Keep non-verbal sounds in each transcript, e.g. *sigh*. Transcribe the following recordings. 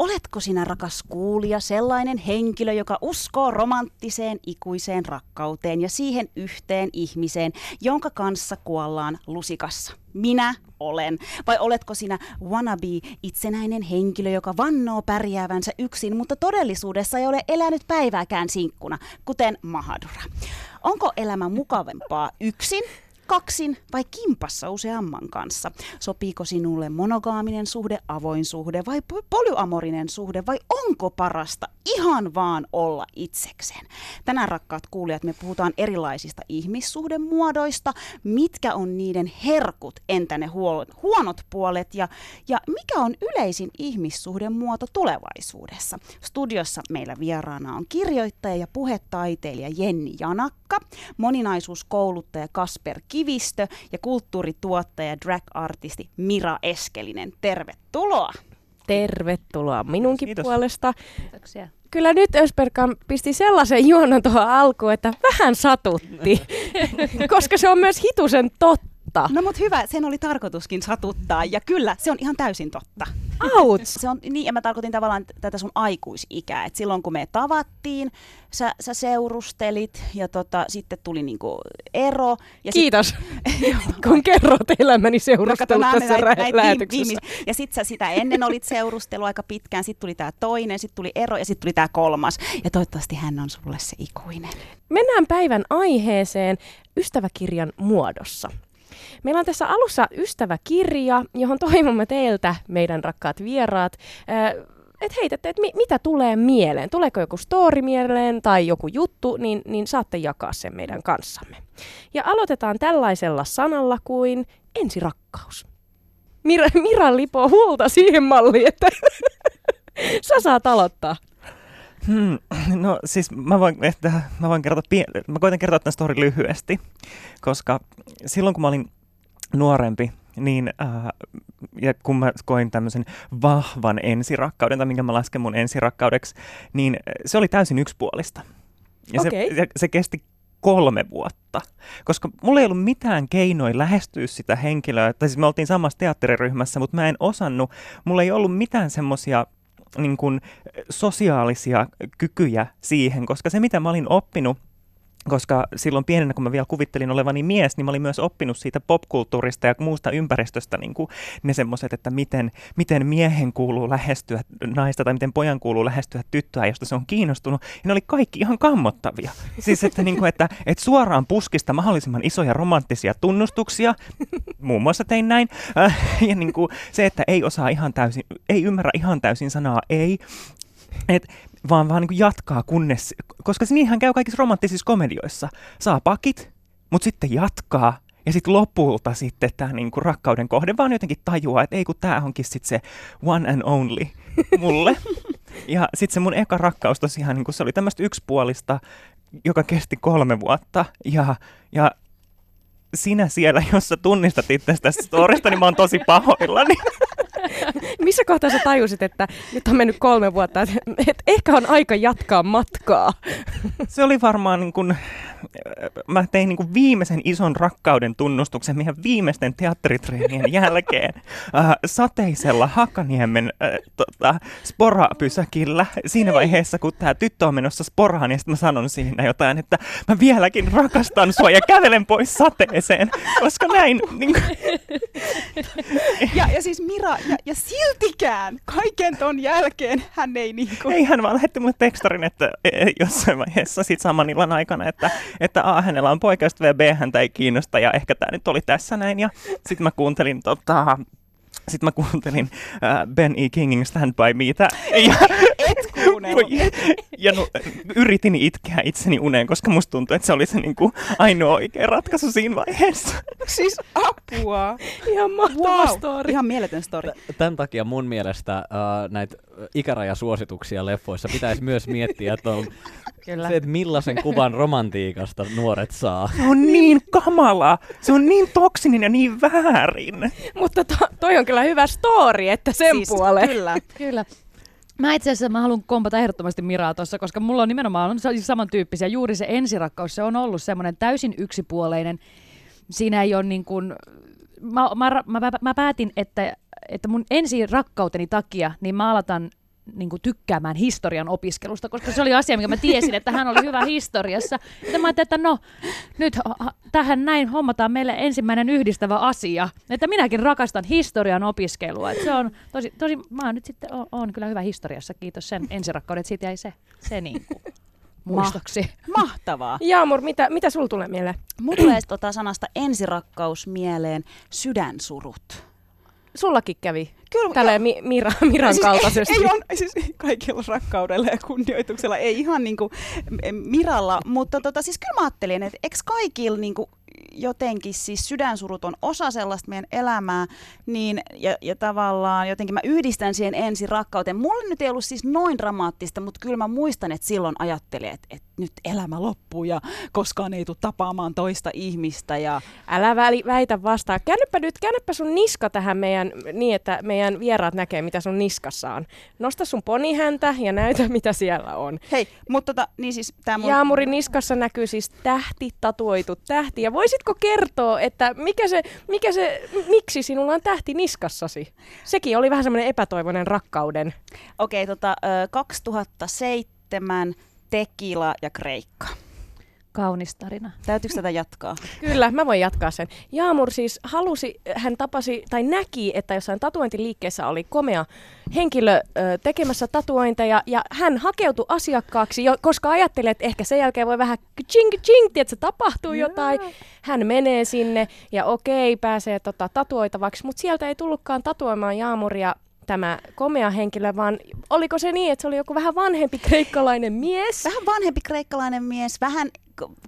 Oletko sinä rakas kuulija sellainen henkilö, joka uskoo romanttiseen ikuiseen rakkauteen ja siihen yhteen ihmiseen, jonka kanssa kuollaan lusikassa? Minä olen. Vai oletko sinä wannabe itsenäinen henkilö, joka vannoo pärjäävänsä yksin, mutta todellisuudessa ei ole elänyt päivääkään sinkkuna, kuten Mahadura? Onko elämä mukavampaa yksin kaksin vai kimpassa useamman kanssa? Sopiiko sinulle monogaaminen suhde, avoin suhde vai polyamorinen suhde vai onko parasta ihan vaan olla itsekseen? Tänään rakkaat kuulijat me puhutaan erilaisista ihmissuhdemuodoista, mitkä on niiden herkut, entä ne huonot puolet ja, ja mikä on yleisin ihmissuhdemuoto tulevaisuudessa? Studiossa meillä vieraana on kirjoittaja ja puhetaiteilija Jenni Janakka, moninaisuuskouluttaja Kasper Ki kivistö ja kulttuurituottaja drag-artisti Mira Eskelinen. Tervetuloa! Tervetuloa minunkin Kiitos. puolesta. Kiitoksia. Kyllä nyt Ösperkan pisti sellaisen juonon tuohon alkuun, että vähän satutti, *laughs* koska se on myös hitusen totta. No mut hyvä, sen oli tarkoituskin satuttaa ja kyllä, se on ihan täysin totta. Auts! Se on, niin, ja mä tarkoitin tavallaan tätä sun aikuisikää, että silloin kun me tavattiin, sä, sä seurustelit ja tota, sitten tuli niinku ero. Ja Kiitos, *laughs* Sit, kun kerrot elämäni No, kato, seurustelut nämä tässä rä- näitä lähetyksessä. viimeis- Ja sit sä sitä ennen olit seurustelu aika pitkään, sitten tuli tää toinen, sitten tuli ero ja sitten tuli tää kolmas. Ja toivottavasti hän on sulle se ikuinen. Mennään päivän aiheeseen ystäväkirjan muodossa. Meillä on tässä alussa ystäväkirja, johon toivomme teiltä, meidän rakkaat vieraat, että heitätte, että mi- mitä tulee mieleen. Tuleeko joku story mieleen tai joku juttu, niin, niin saatte jakaa sen meidän kanssamme. Ja aloitetaan tällaisella sanalla kuin ensirakkaus. Mira, Mira lipoo huolta siihen malliin, että *laughs* sä saat aloittaa. Hmm, *clears throat* no siis mä voin, että, mä voin kertoa, pie- mä koitan kertoa tämän story lyhyesti, koska silloin kun mä olin nuorempi, niin äh, ja kun mä koin tämmöisen vahvan ensirakkauden, tai minkä mä lasken mun ensirakkaudeksi, niin se oli täysin yksipuolista. Ja Okei. se, ja se kesti kolme vuotta, koska mulla ei ollut mitään keinoja lähestyä sitä henkilöä, tai siis me oltiin samassa teatteriryhmässä, mutta mä en osannut, mulla ei ollut mitään semmoisia niin kuin, sosiaalisia kykyjä siihen, koska se mitä mä olin oppinut, koska silloin pienenä, kun mä vielä kuvittelin olevani mies, niin mä olin myös oppinut siitä popkulttuurista ja muusta ympäristöstä niin kuin ne semmoiset, että miten, miten miehen kuuluu lähestyä naista tai miten pojan kuuluu lähestyä tyttöä, josta se on kiinnostunut. Ja ne oli kaikki ihan kammottavia. Siis että, niin kuin, että, että suoraan puskista mahdollisimman isoja romanttisia tunnustuksia, muun muassa tein näin, äh, ja niin kuin se, että ei osaa ihan täysin, ei ymmärrä ihan täysin sanaa ei, et, vaan vaan niin jatkaa kunnes, koska se niinhän käy kaikissa romanttisissa komedioissa. Saa pakit, mutta sitten jatkaa. Ja sitten lopulta sitten tämä niinku rakkauden kohde vaan jotenkin tajuaa, että ei kun tämä onkin sitten se one and only mulle. *laughs* ja sitten se mun eka rakkaus tosiaan, niinku, se oli tämmöistä yksipuolista, joka kesti kolme vuotta. Ja, ja sinä siellä, jos sä tunnistat itse tästä storista, niin mä oon tosi pahoillani. *laughs* Missä kohtaa sä tajusit, että nyt on mennyt kolme vuotta, että et ehkä on aika jatkaa matkaa? *laughs* Se oli varmaan niin kuin, mä tein niin kuin viimeisen ison rakkauden tunnustuksen meidän viimeisten teatteritreenien *laughs* jälkeen äh, sateisella Hakaniemen äh, tota, sporapysäkillä. Siinä vaiheessa, kun tämä tyttö on menossa sporaan, niin sitten mä sanon siinä jotain, että mä vieläkin rakastan sua ja kävelen pois sateeseen, koska näin niin kuin, *laughs* Ja, ja siis Mira, ja, ja siltikään kaiken ton jälkeen hän ei niinku... Ei hän vaan lähetti mulle tekstarin, että e, jossain vaiheessa sit saman illan aikana, että, että A, hänellä on poikaystävä ja B, häntä ei kiinnosta ja ehkä tämä nyt oli tässä näin. Ja sitten mä kuuntelin tota, sitten mä kuuntelin äh, Ben E. Kingin Stand By Meitä ja, Et kuunnellut. ja no, yritin itkeä itseni uneen, koska musta tuntui, että se oli se niin kuin, ainoa oikea ratkaisu siinä vaiheessa. Siis apua. Ihan mahtava Wow. story. Ihan mieletön story. Tämän takia mun mielestä äh, näitä ikärajasuosituksia leffoissa pitäisi myös miettiä, että on Kyllä. se, että millaisen kuvan romantiikasta nuoret saa. Se on niin kamala. Se on niin toksinen ja niin väärin. Mutta to, toi on kyllä hyvä story, että sen siis, puoleen. Kyllä. *laughs* Kyllä. Mä itse asiassa mä haluan kompata ehdottomasti Miraa tuossa, koska mulla on nimenomaan on siis samantyyppisiä. Juuri se ensirakkaus, se on ollut semmoinen täysin yksipuoleinen. Siinä ei ole niin kuin, mä, mä, mä, mä, päätin, että, että mun ensirakkauteni takia niin mä aloitan niin kuin tykkäämään historian opiskelusta, koska se oli asia, mikä mä tiesin, että hän oli hyvä historiassa. Ja mä ajattelin, että no, nyt tähän näin hommataan meille ensimmäinen yhdistävä asia, että minäkin rakastan historian opiskelua. Et se on tosi, tosi, mä oon nyt sitten, oon, oon kyllä hyvä historiassa, kiitos sen ensirakkauden, että siitä jäi se, se niin kuin muistoksi. Mahtavaa. *laughs* Jaamur, mitä, mitä sul tulee mieleen? Mulla tulee tota sanasta ensirakkaus mieleen sydänsurut. Sullakin kävi Kyllä, tällä mi- Mira, *laughs* Miran siis kaltaisesti. Ei, ei on, siis kaikilla rakkaudella ja kunnioituksella, ei ihan niinku Miralla, mutta tota, siis kyllä mä ajattelin, että eikö kaikilla niinku jotenkin siis sydänsurut on osa sellaista meidän elämää, niin, ja, ja tavallaan jotenkin mä yhdistän siihen ensi rakkauteen. Mulle nyt ei ollut siis noin dramaattista, mutta kyllä mä muistan, että silloin ajattelin, että, että nyt elämä loppuu ja koskaan ei tule tapaamaan toista ihmistä. Ja... Älä väli, väitä vastaan. Käännäpä nyt, käännäpä sun niska tähän meidän, niin että meidän vieraat näkee, mitä sun niskassa on. Nosta sun ponihäntä ja näytä, *laughs* mitä siellä on. Hei, mutta tota, niin siis tää mun... Jaamurin niskassa näkyy siis tähti, tatuoitu tähti. Ja voisitko kertoa, että mikä se, mikä se, miksi sinulla on tähti niskassasi? Sekin oli vähän semmoinen epätoivoinen rakkauden. Okei, tota, ö, 2007 Tekila ja Kreikka. Kaunis tarina. Täytyykö tätä jatkaa? *laughs* Kyllä, mä voin jatkaa sen. Jaamur siis halusi, hän tapasi tai näki, että jossain tatuointiliikkeessä oli komea henkilö ö, tekemässä tatuointeja ja hän hakeutui asiakkaaksi, jo, koska ajatteli, että ehkä sen jälkeen voi vähän ching ching, että se tapahtuu jotain. Hän menee sinne ja okei, pääsee tota, tatuoitavaksi, mutta sieltä ei tullutkaan tatuoimaan Jaamuria tämä komea henkilö, vaan oliko se niin, että se oli joku vähän vanhempi kreikkalainen mies? Vähän vanhempi kreikkalainen mies, vähän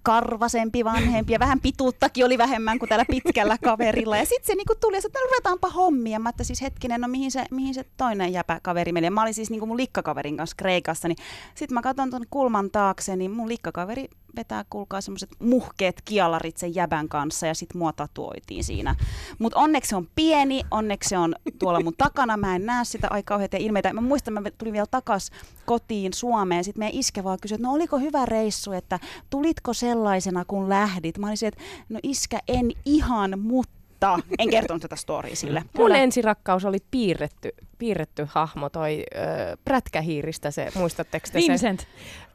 karvasempi vanhempi ja vähän pituuttakin oli vähemmän kuin tällä pitkällä kaverilla. Ja sitten se niinku tuli ja sanoi, että no, ruvetaanpa hommia. Mä että siis hetkinen, no mihin se, mihin se toinen jäpä kaveri meni. Ja Mä olin siis niinku mun likkakaverin kanssa Kreikassa, niin sitten mä katson tuon kulman taakse, niin mun likkakaveri vetää, kuulkaa, semmoiset muhkeet kialarit sen jäbän kanssa ja sitten mua tatuoitiin siinä. Mutta onneksi se on pieni, onneksi se on tuolla mun takana, mä en näe sitä aika kauheita ilmeitä. Mä muistan, mä tulin vielä takas kotiin Suomeen, sitten meidän iskä vaan kysyi, että no oliko hyvä reissu, että tulitko sellaisena kun lähdit? Mä olisin, että no iskä en ihan, mutta *laughs* en kertonut tätä storya sille. Mun ensirakkaus oli piirretty, piirretty hahmo, toi ö, prätkähiiristä se, muistatteko te sen? Vincent.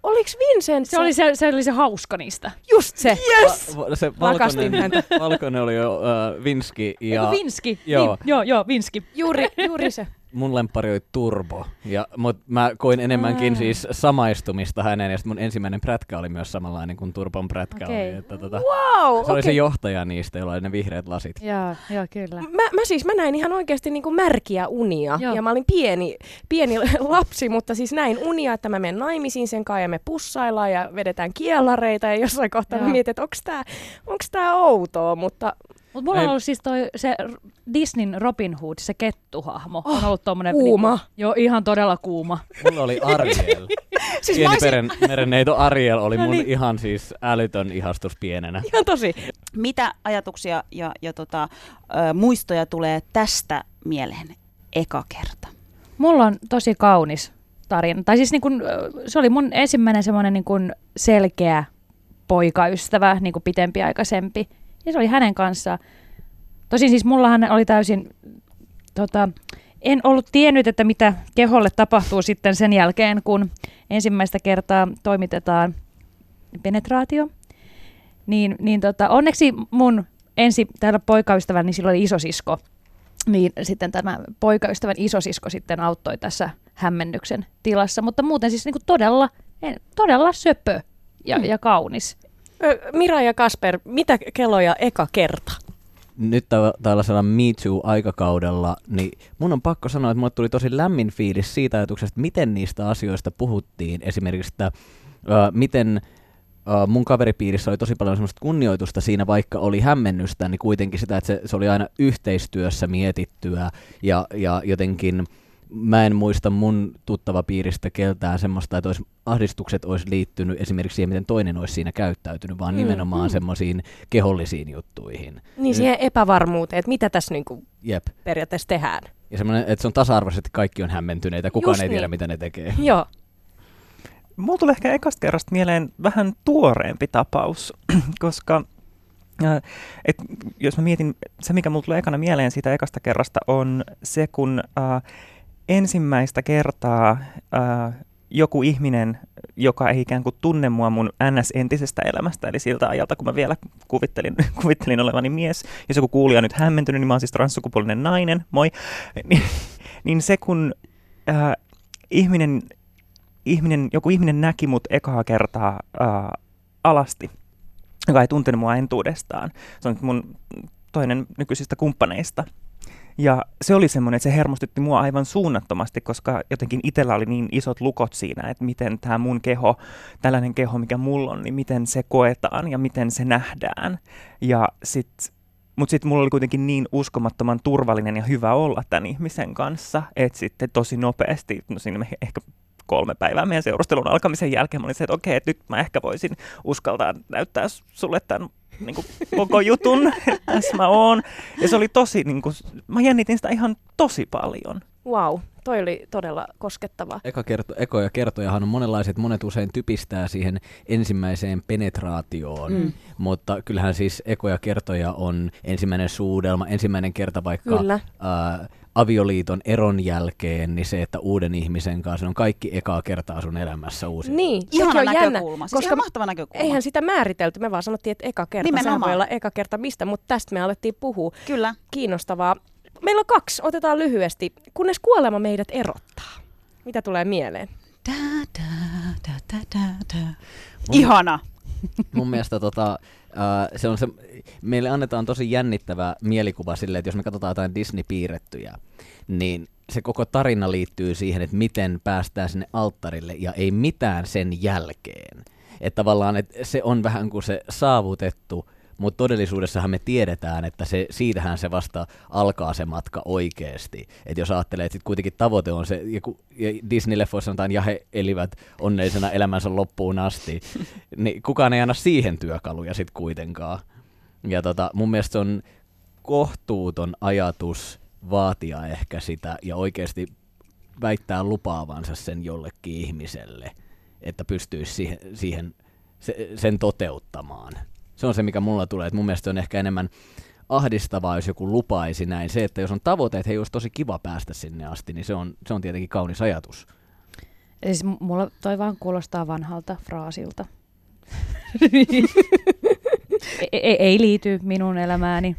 Oliks Vincent Se oli se, se, oli se hauska niistä. Just se. Yes! Va- se valkoinen, valkoinen oli jo uh, Vinski ja Eiku Vinski. Joo. Niin, joo, joo, Vinski. Juuri, juuri se. Mun lemppari oli Turbo. Ja, mut mä koin enemmänkin Aa. siis samaistumista häneen ja sit mun ensimmäinen prätkä oli myös samanlainen kuin Turbon prätkä Okei. oli. Että, tota, Wow, se oli se johtaja niistä, jolla oli ne vihreät lasit. Joo, joo, kyllä. Mä, mä siis mä näin ihan oikeasti niinku märkiä unia. Joo. Ja mä olin pieni, pieni *laughs* lapsi, mutta siis näin unia, että mä menen naimisiin sen kanssa ja me pussaillaan ja vedetään kielareita. Ja jossain kohtaa mä Joo. mietin, että onks tää, onks tää outoa, mutta Mutta mulla on ollut siis toi, se Disneyn Robin Hood, se kettuhahmo, on ollut tommonen... kuuma. Niinku, joo, ihan todella kuuma. Mulla oli Ariel. *laughs* Siis Pieni olisin- peren, merenneito Ariel oli No mun niin. ihan siis älytön ihastus pienenä. Ihan tosi. Mitä ajatuksia ja, ja tota, ö, muistoja tulee tästä mieleen eka kerta? Mulla on tosi kaunis tarina. Tai siis niin kun, se oli mun ensimmäinen semmoinen niin kun selkeä poikaystävä, niin kuin pitempiaikaisempi. Ja se oli hänen kanssaan. Tosin siis mullahan oli täysin, tota, en ollut tiennyt, että mitä keholle tapahtuu sitten sen jälkeen, kun ensimmäistä kertaa toimitetaan penetraatio. Niin, niin tota, onneksi mun ensi täällä poikaystävän, niin silloin oli isosisko. Niin sitten tämä poikaystävän isosisko sitten auttoi tässä hämmennyksen tilassa. Mutta muuten siis niinku todella, en- todella söpö ja, Mm. ja kaunis. Mira ja Kasper, mitä kelloja eka kerta? Nyt tä- tällaisella Me Too-aikakaudella, niin mun on pakko sanoa, että mulle tuli tosi lämmin fiilis siitä ajatuksesta, miten niistä asioista puhuttiin. Esimerkiksi, että ö, miten uh, mun kaveripiirissä oli tosi paljon semmoista kunnioitusta siinä, vaikka oli hämmennystä, niin kuitenkin sitä, että se, se oli aina yhteistyössä mietittyä ja, ja jotenkin mä en muista mun tuttava piiristä keltään semmoista, että olisi, ahdistukset olisi liittynyt esimerkiksi siihen, miten toinen olisi siinä käyttäytynyt, vaan Mm, nimenomaan mm. semmoisiin kehollisiin juttuihin. Niin siihen epävarmuuteen, että mitä tässä niinku Jep. periaatteessa tehdään. Ja semmoinen, että se on tasa-arvoisesti kaikki on hämmentyneitä, kukaan Just ei tiedä, niin. mitä ne tekee. *laughs* Joo. Mulla tulee ehkä ekasta kerrasta mieleen vähän tuoreempi tapaus, *clears throat* koska äh, et, jos mä mietin, se mikä mulla tulee ekana mieleen siitä ekasta kerrasta on se, kun äh, ensimmäistä kertaa äh, joku ihminen, joka ei ikään kuin tunne mua mun NS-entisestä elämästä, eli siltä ajalta, kun mä vielä kuvittelin, *laughs* kuvittelin olevani mies, jos joku kuulija on nyt hämmentynyt, niin mä oon siis transsukupuolinen nainen, moi, *laughs* niin, niin se kun äh, ihminen ihminen, joku ihminen näki mut ekaa kertaa ää, alasti, joka ei tuntenut mua entuudestaan. Se on mun toinen nykyisistä kumppaneista. Ja se oli semmoinen, että se hermostutti mua aivan suunnattomasti, koska jotenkin itsellä oli niin isot lukot siinä, että miten tämä mun keho, tällainen keho, mikä mulla on, niin miten se koetaan ja miten se nähdään. Ja sit, mutta sitten mulla oli kuitenkin niin uskomattoman turvallinen ja hyvä olla tämän ihmisen kanssa, että sitten tosi nopeasti, no siinä ehkä kolme päivää meidän seurustelun alkamisen jälkeen, mä olin se, että okei, että nyt mä ehkä voisin uskaltaa näyttää sulle tämän niin kuin, koko jutun, että *laughs* tässä mä oon. Ja se oli tosi, niin kuin, mä jännitin sitä ihan tosi paljon. Wow, toi oli todella koskettava. Eka kerto, ekoja kertojahan on monenlaiset, monet usein typistää siihen ensimmäiseen penetraatioon, Mm. mutta kyllähän siis ekoja kertoja on ensimmäinen suudelma, ensimmäinen kerta vaikka Kyllä. ää, avioliiton eron jälkeen, niin se, että uuden ihmisen kanssa se on kaikki ekaa kertaa sun elämässä uusi. Niin, Ihana sekin on jännä, näkökulma. Siis koska ihan mahtava näkökulma. eihän sitä määritelty, me vaan sanottiin, että eka kerta, sehän Nimenomaan. voi olla eka kerta mistä, mutta tästä me alettiin puhua. Kyllä. Kiinnostavaa. Meillä on kaksi, otetaan lyhyesti, kunnes kuolema meidät erottaa. Mitä tulee mieleen? Da, da, da, da, da, da. Ihana. Mun mielestä tota, ää, se on se, meille annetaan tosi jännittävä mielikuva silleen, että jos me katsotaan jotain Disney-piirrettyjä, niin se koko tarina liittyy siihen, että miten päästään sinne alttarille ja ei mitään sen jälkeen. Että tavallaan että se on vähän kuin se saavutettu, mutta todellisuudessahan me tiedetään, että se, siitähän se vasta alkaa se matka oikeasti. Että jos ajattelee, että sit kuitenkin tavoite on se, ja, ku, ja Disney-leffoissa sanotaan, ja he elivät onneisena elämänsä loppuun asti, *laughs* niin kukaan ei anna siihen työkaluja sitten kuitenkaan. Ja tota, mun mielestä se on kohtuuton ajatus vaatia ehkä sitä ja oikeasti väittää lupaavansa sen jollekin ihmiselle, että pystyisi siihen, siihen se, sen toteuttamaan. Se on se, mikä mulla tulee. Että mun mielestä on ehkä enemmän ahdistavaa, jos joku lupaisi näin. Se, että jos on tavoite, että hei, olisi tosi kiva päästä sinne asti, niin se on, se on tietenkin kaunis ajatus. Siis mulla toi vaan kuulostaa vanhalta fraasilta. ei, *laughs* ei, ei liity minun elämääni.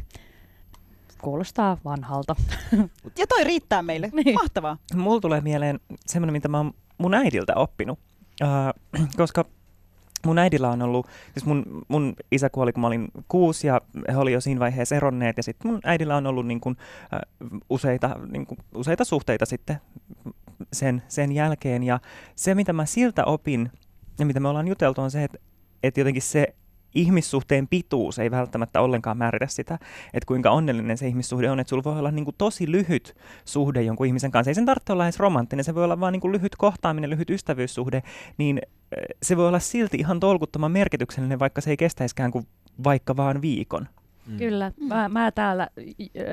Kuulostaa vanhalta. *laughs* Ja toi riittää meille. Niin. Mahtavaa. Mulla tulee mieleen semmoinen, mitä mä oon mun äidiltä oppinut, äh, *clears throat* koska mun äidillä on ollut, siis mun, mun isä kuoli kun mä olin kuusi ja he oli jo siinä vaiheessa eronneet. Ja sitten mun äidillä on ollut niin kuin, äh, useita, niin kuin, useita suhteita sitten sen, sen jälkeen. Ja se mitä mä siltä opin ja mitä me ollaan juteltu on se, että, että jotenkin se ihmissuhteen pituus ei välttämättä ollenkaan määritä sitä, että kuinka onnellinen se ihmissuhde on, että sulla voi olla niin kuin tosi lyhyt suhde jonkun ihmisen kanssa. Ei sen tarvitse olla edes romanttinen, se voi olla vain niin lyhyt kohtaaminen, lyhyt ystävyyssuhde, niin äh, se voi olla silti ihan tolkuttoman merkityksellinen, vaikka se ei kestäisikään kuin vaikka vaan viikon. Mm. Kyllä. Mä, mä täällä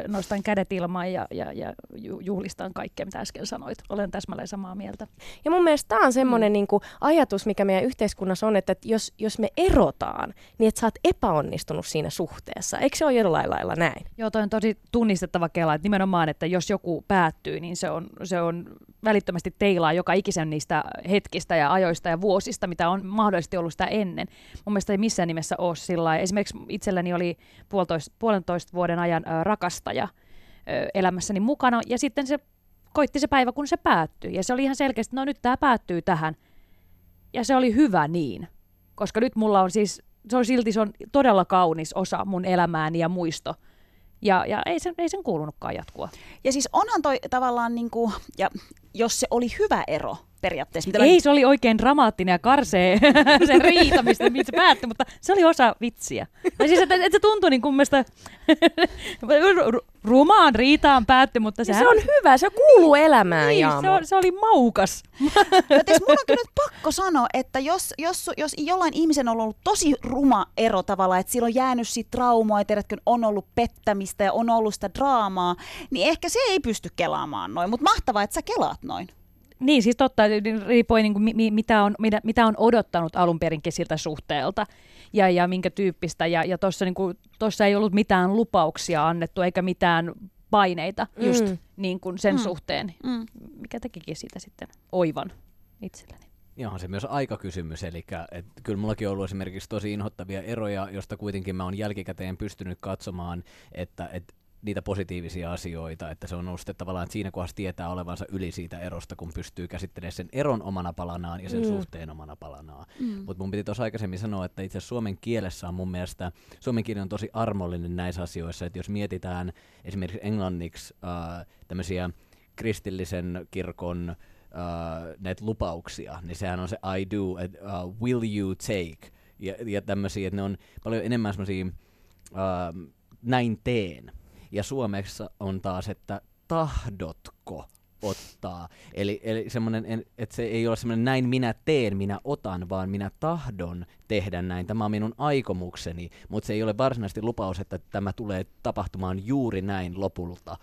nostan kädet ilmaan ja, ja, ja ju- juhlistan kaikkea, mitä äsken sanoit. Olen täsmälleen samaa mieltä. Ja mun mielestä tämä on semmoinen mm. niinku ajatus, mikä meidän yhteiskunnassa on, että et jos, jos me erotaan, niin että sä oot epäonnistunut siinä suhteessa. Eikö se ole jollain lailla näin? Joo, toi on tosi tunnistettava kela, että nimenomaan, että jos joku päättyy, niin se on, se on välittömästi teilaa joka ikisen niistä hetkistä ja ajoista ja vuosista, mitä on mahdollisesti ollut sitä ennen. Mun mielestä ei missään nimessä ole sillä. Esimerkiksi itselläni oli puolitoista, puolentoista vuoden ajan rakastaja elämässäni mukana, ja sitten se koitti se päivä, kun se päättyi. Ja se oli ihan selkeästi, no nyt tämä päättyy tähän. Ja se oli hyvä niin, koska nyt mulla on siis, se on silti se on todella kaunis osa mun elämääni ja muisto. Ja, ja ei, sen, ei sen kuulunutkaan jatkua. Ja siis onhan toi tavallaan, niin kuin, ja jos se oli hyvä ero, periaatteessa. Mitä mä Ei, se oli oikein dramaattinen ja karsee *laughs* se riita, mistä se päättyi, mutta se oli osa vitsiä. Tai siis, että, että se tuntui niin kuin mielestä *laughs* rumaan riitaan päättyi, mutta Ja sehän, se on hyvä, se kuuluu elämään, niin, Jaamu. se, on, se oli maukas. *laughs* Mutta mun on kyllä nyt pakko sanoa, että jos, jos, jos jollain ihmisen on ollut tosi ruma ero tavallaan, että sillä on jäänyt siitä traumaa, ja tiedätkö, on ollut pettämistä ja on ollut sitä draamaa, niin ehkä se ei pysty kelaamaan noin. Mutta mahtavaa, että sä kelaat noin. Niin, siis totta, riippuen niin kuin, mi, mi- mitä, on, mitä, mitä on odottanut alun perinkin siltä suhteelta ja, ja minkä tyyppistä. Ja, ja tuossa niin kuin, tossa ei ollut mitään lupauksia annettu eikä mitään paineita just Mm. niin kuin sen Mm. suhteen, Mm. mikä tekikin siitä sitten oivan itselleni. Ja onhan se myös aikakysymys, eli et, kyllä mullakin on ollut esimerkiksi tosi inhottavia eroja, josta kuitenkin mä oon jälkikäteen pystynyt katsomaan, että et, niitä positiivisia asioita, että se on ollut sitten tavallaan, että siinä kohdassa tietää olevansa yli siitä erosta, kun pystyy käsittelemään sen eron omana palanaan ja sen Mm. suhteen omana palanaan. Mm. Mutta mun piti tuossa aikaisemmin sanoa, että itse suomen kielessä on mun mielestä, suomen kieli on tosi armollinen näissä asioissa, että jos mietitään esimerkiksi englanniksi äh, tämmöisiä kristillisen kirkon äh, näitä lupauksia, niin sehän on se I do, et, uh, will you take, ja, ja tämmöisiä, että ne on paljon enemmän semmoisia uh, näin teen. Ja Suomessa on taas, että tahdotko ottaa. Eli, eli semmoinen, että se ei ole semmoinen näin minä teen, minä otan, vaan minä tahdon tehdä näin. Tämä on minun aikomukseni, mutta se ei ole varsinaisesti lupaus, että tämä tulee tapahtumaan juuri näin lopulta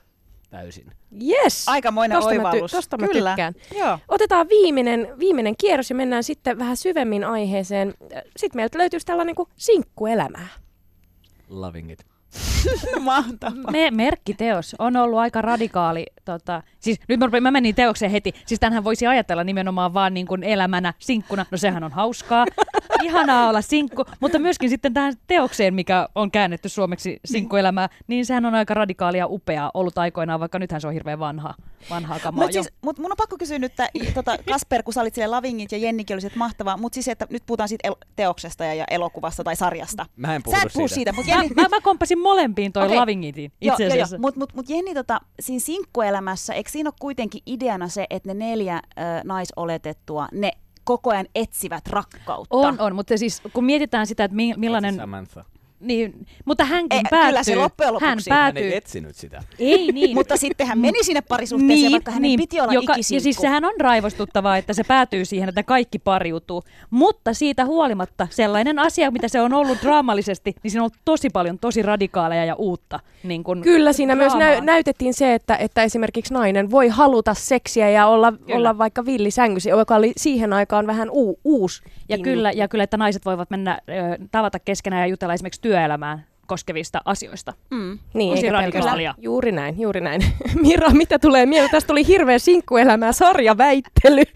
täysin. Yes! Aikamoinen Tosta mä, oivallus. tosta mä Kyllä. tykkään. Joo. Otetaan viimeinen, viimeinen kierros ja mennään sitten vähän syvemmin aiheeseen. Sitten meiltä löytyisi tällainen kuin sinkkuelämää. Loving it. *laughs* Me, merkkiteos on ollut aika radikaali. Tota, siis nyt mä, mä menin teokseen heti. Siis tämänhän voisi ajatella nimenomaan vaan niin kuin elämänä sinkkuna. No sehän on hauskaa. Ihanaa olla sinkku. Mutta myöskin sitten tähän teokseen, mikä on käännetty suomeksi sinkkuelämää, niin sehän on aika radikaalia ja upeaa ollut aikoinaan, vaikka nythän se on hirveän vanha, vanhaa kamaa Mutta siis, mut mun on pakko kysyä nyt, että tota, Kasper, kun sä olit siellä Lavingit ja Jennikin oli se, että mahtavaa, mutta siis, että nyt puhutaan siitä el- teoksesta ja, ja elokuvasta tai sarjasta. Mä en puhu Sä et puhu siitä. siitä, mutta Mä, Jenni... mä, mä kompasin molempiin toi okay. Lavingitin itse joo, asiassa. joo. Mutta mut, mut Jenni, tota, siinä sinkkuelämässä, eikö siinä ole kuitenkin ideana se, että ne neljä ö, naisoletettua, ne koko ajan etsivät rakkautta? On, on, mutta siis kun mietitään sitä, että mi- millainen... Samantha. Niin, mutta hänkin Ei, päätyy. kyllä se loppujen lopuksi. hän Hän päätyy. ei etsinyt sitä. Ei niin. *laughs* Mutta sitten hän meni sinne parisuhteeseen, vaikka hänen piti olla joka, ikisinkku. Ja siis sehän on raivostuttavaa, että se päätyy siihen, että kaikki pariutuu. Mutta siitä huolimatta sellainen asia, mitä se on ollut draamallisesti, niin siinä on ollut tosi paljon tosi radikaaleja ja uutta. Niin kun Kyllä siinä myös draamaa. näy- näytettiin se, että, että esimerkiksi nainen voi haluta seksiä ja olla, Kyllä. olla vaikka villisängyssä, joka oli siihen aikaan vähän uu, uusi. ja, kyllä, ja kyllä, että naiset voivat mennä ö, tavata keskenään ja jutella esimerkiksi työelämään koskevista asioista. Mm. Niin, Tosi radikaalia. pelkästään- Juuri näin, juuri näin. *laughs* Mira, mitä tulee mieleen? Tästä oli hirveä sinkkuelämää sarjaväittely. *laughs*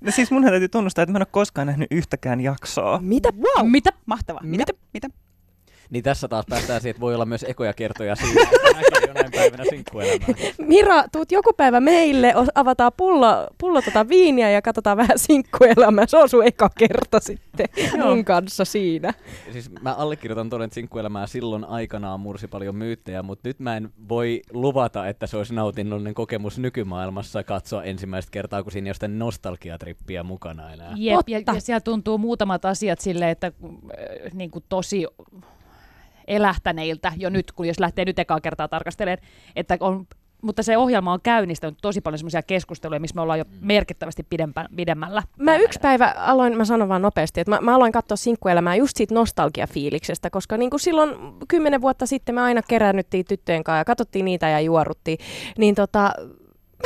No siis mun täytyy tunnustaa, että mä en ole koskaan nähnyt yhtäkään jaksoa. Mitä? Wow. Mitä? Mahtavaa. Mitä? Mitä? Niin tässä taas päästään siihen, että voi olla myös ekoja kertoja siinä, että näkee jonain päivänä sinkkuelämää. Mira, tuut joku päivä meille, avataan pullo, pullo tota viiniä ja katsotaan vähän sinkkuelämää. Se on sun eka kerta sitten mun kanssa siinä. Siis mä allekirjoitan toden, että sinkkuelämää silloin aikanaan mursi paljon myyttejä, mutta nyt mä en voi luvata, että se olisi nautinnollinen kokemus nykymaailmassa katsoa ensimmäistä kertaa, kun siinä ei ole sitä nostalgiatrippiä mukana enää. Jep, ja, ja siellä tuntuu muutamat asiat silleen, että äh, niin kuin tosi elähtäneiltä jo nyt, kun jos lähtee nyt ekaa kertaa tarkastelemaan, että on mutta se ohjelma on käynnistänyt tosi paljon semmoisia keskusteluja, missä me ollaan jo merkittävästi pidempä, pidemmällä. Mä yksi päivä aloin, mä sanon vaan nopeasti, että mä, mä aloin katsoa sinkkuelämää just siitä nostalgiafiiliksestä, koska niin kuin silloin kymmenen vuotta sitten me aina kerännyttiin tyttöjen kanssa ja katsottiin niitä ja juoruttiin, niin tota,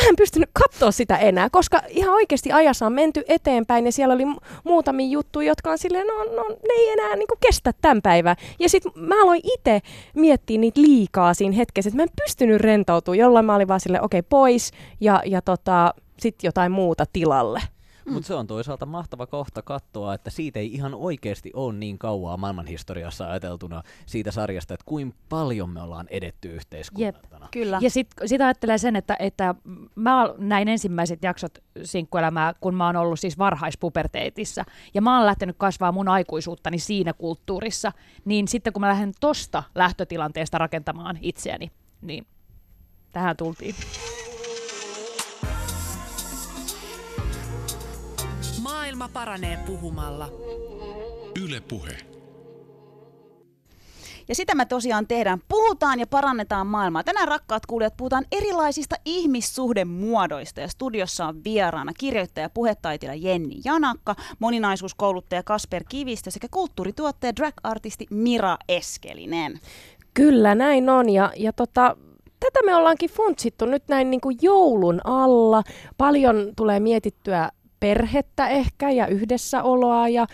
mä en pystynyt katsoa sitä enää, koska ihan oikeasti ajassa on menty eteenpäin ja siellä oli mu- muutamia juttuja, jotka on silleen, no, no ne ei enää niin kestä tämän päivän. Ja sitten mä aloin itse miettiä niitä liikaa siinä hetkessä, että mä en pystynyt rentoutumaan, jolloin mä olin vaan silleen, okei okay, pois ja, ja tota, sitten jotain muuta tilalle. Mutta se on toisaalta mahtava kohta katsoa, että siitä ei ihan oikeasti ole niin kauaa maailmanhistoriassa ajateltuna siitä sarjasta, että kuinka paljon me ollaan edetty yhteiskuntana. Kyllä. Ja sitten sit ajattelee sen, että, että mä näin ensimmäiset jaksot sinkkuelämää, kun mä oon ollut siis varhaispuberteetissa. Ja mä oon lähtenyt kasvaa mun aikuisuuttani siinä kulttuurissa. Niin sitten kun mä lähden tosta lähtötilanteesta rakentamaan itseäni, niin tähän tultiin. Maailma paranee puhumalla. Yle Puhe. Ja sitä me tosiaan tehdään. Puhutaan ja parannetaan maailmaa. Tänään rakkaat kuulijat puhutaan erilaisista ihmissuhdemuodoista. Ja studiossa on vieraana kirjoittaja ja puhetaiteilija Jenni Janakka, moninaisuuskouluttaja Kasper Kivistö sekä kulttuurituottaja drag-artisti Mira Eskelinen. Kyllä, näin on. Ja, ja tota, tätä me ollaankin funtsittu nyt näin niin kuin joulun alla. Paljon tulee mietittyä perhettä ehkä ja yhdessäoloa ja,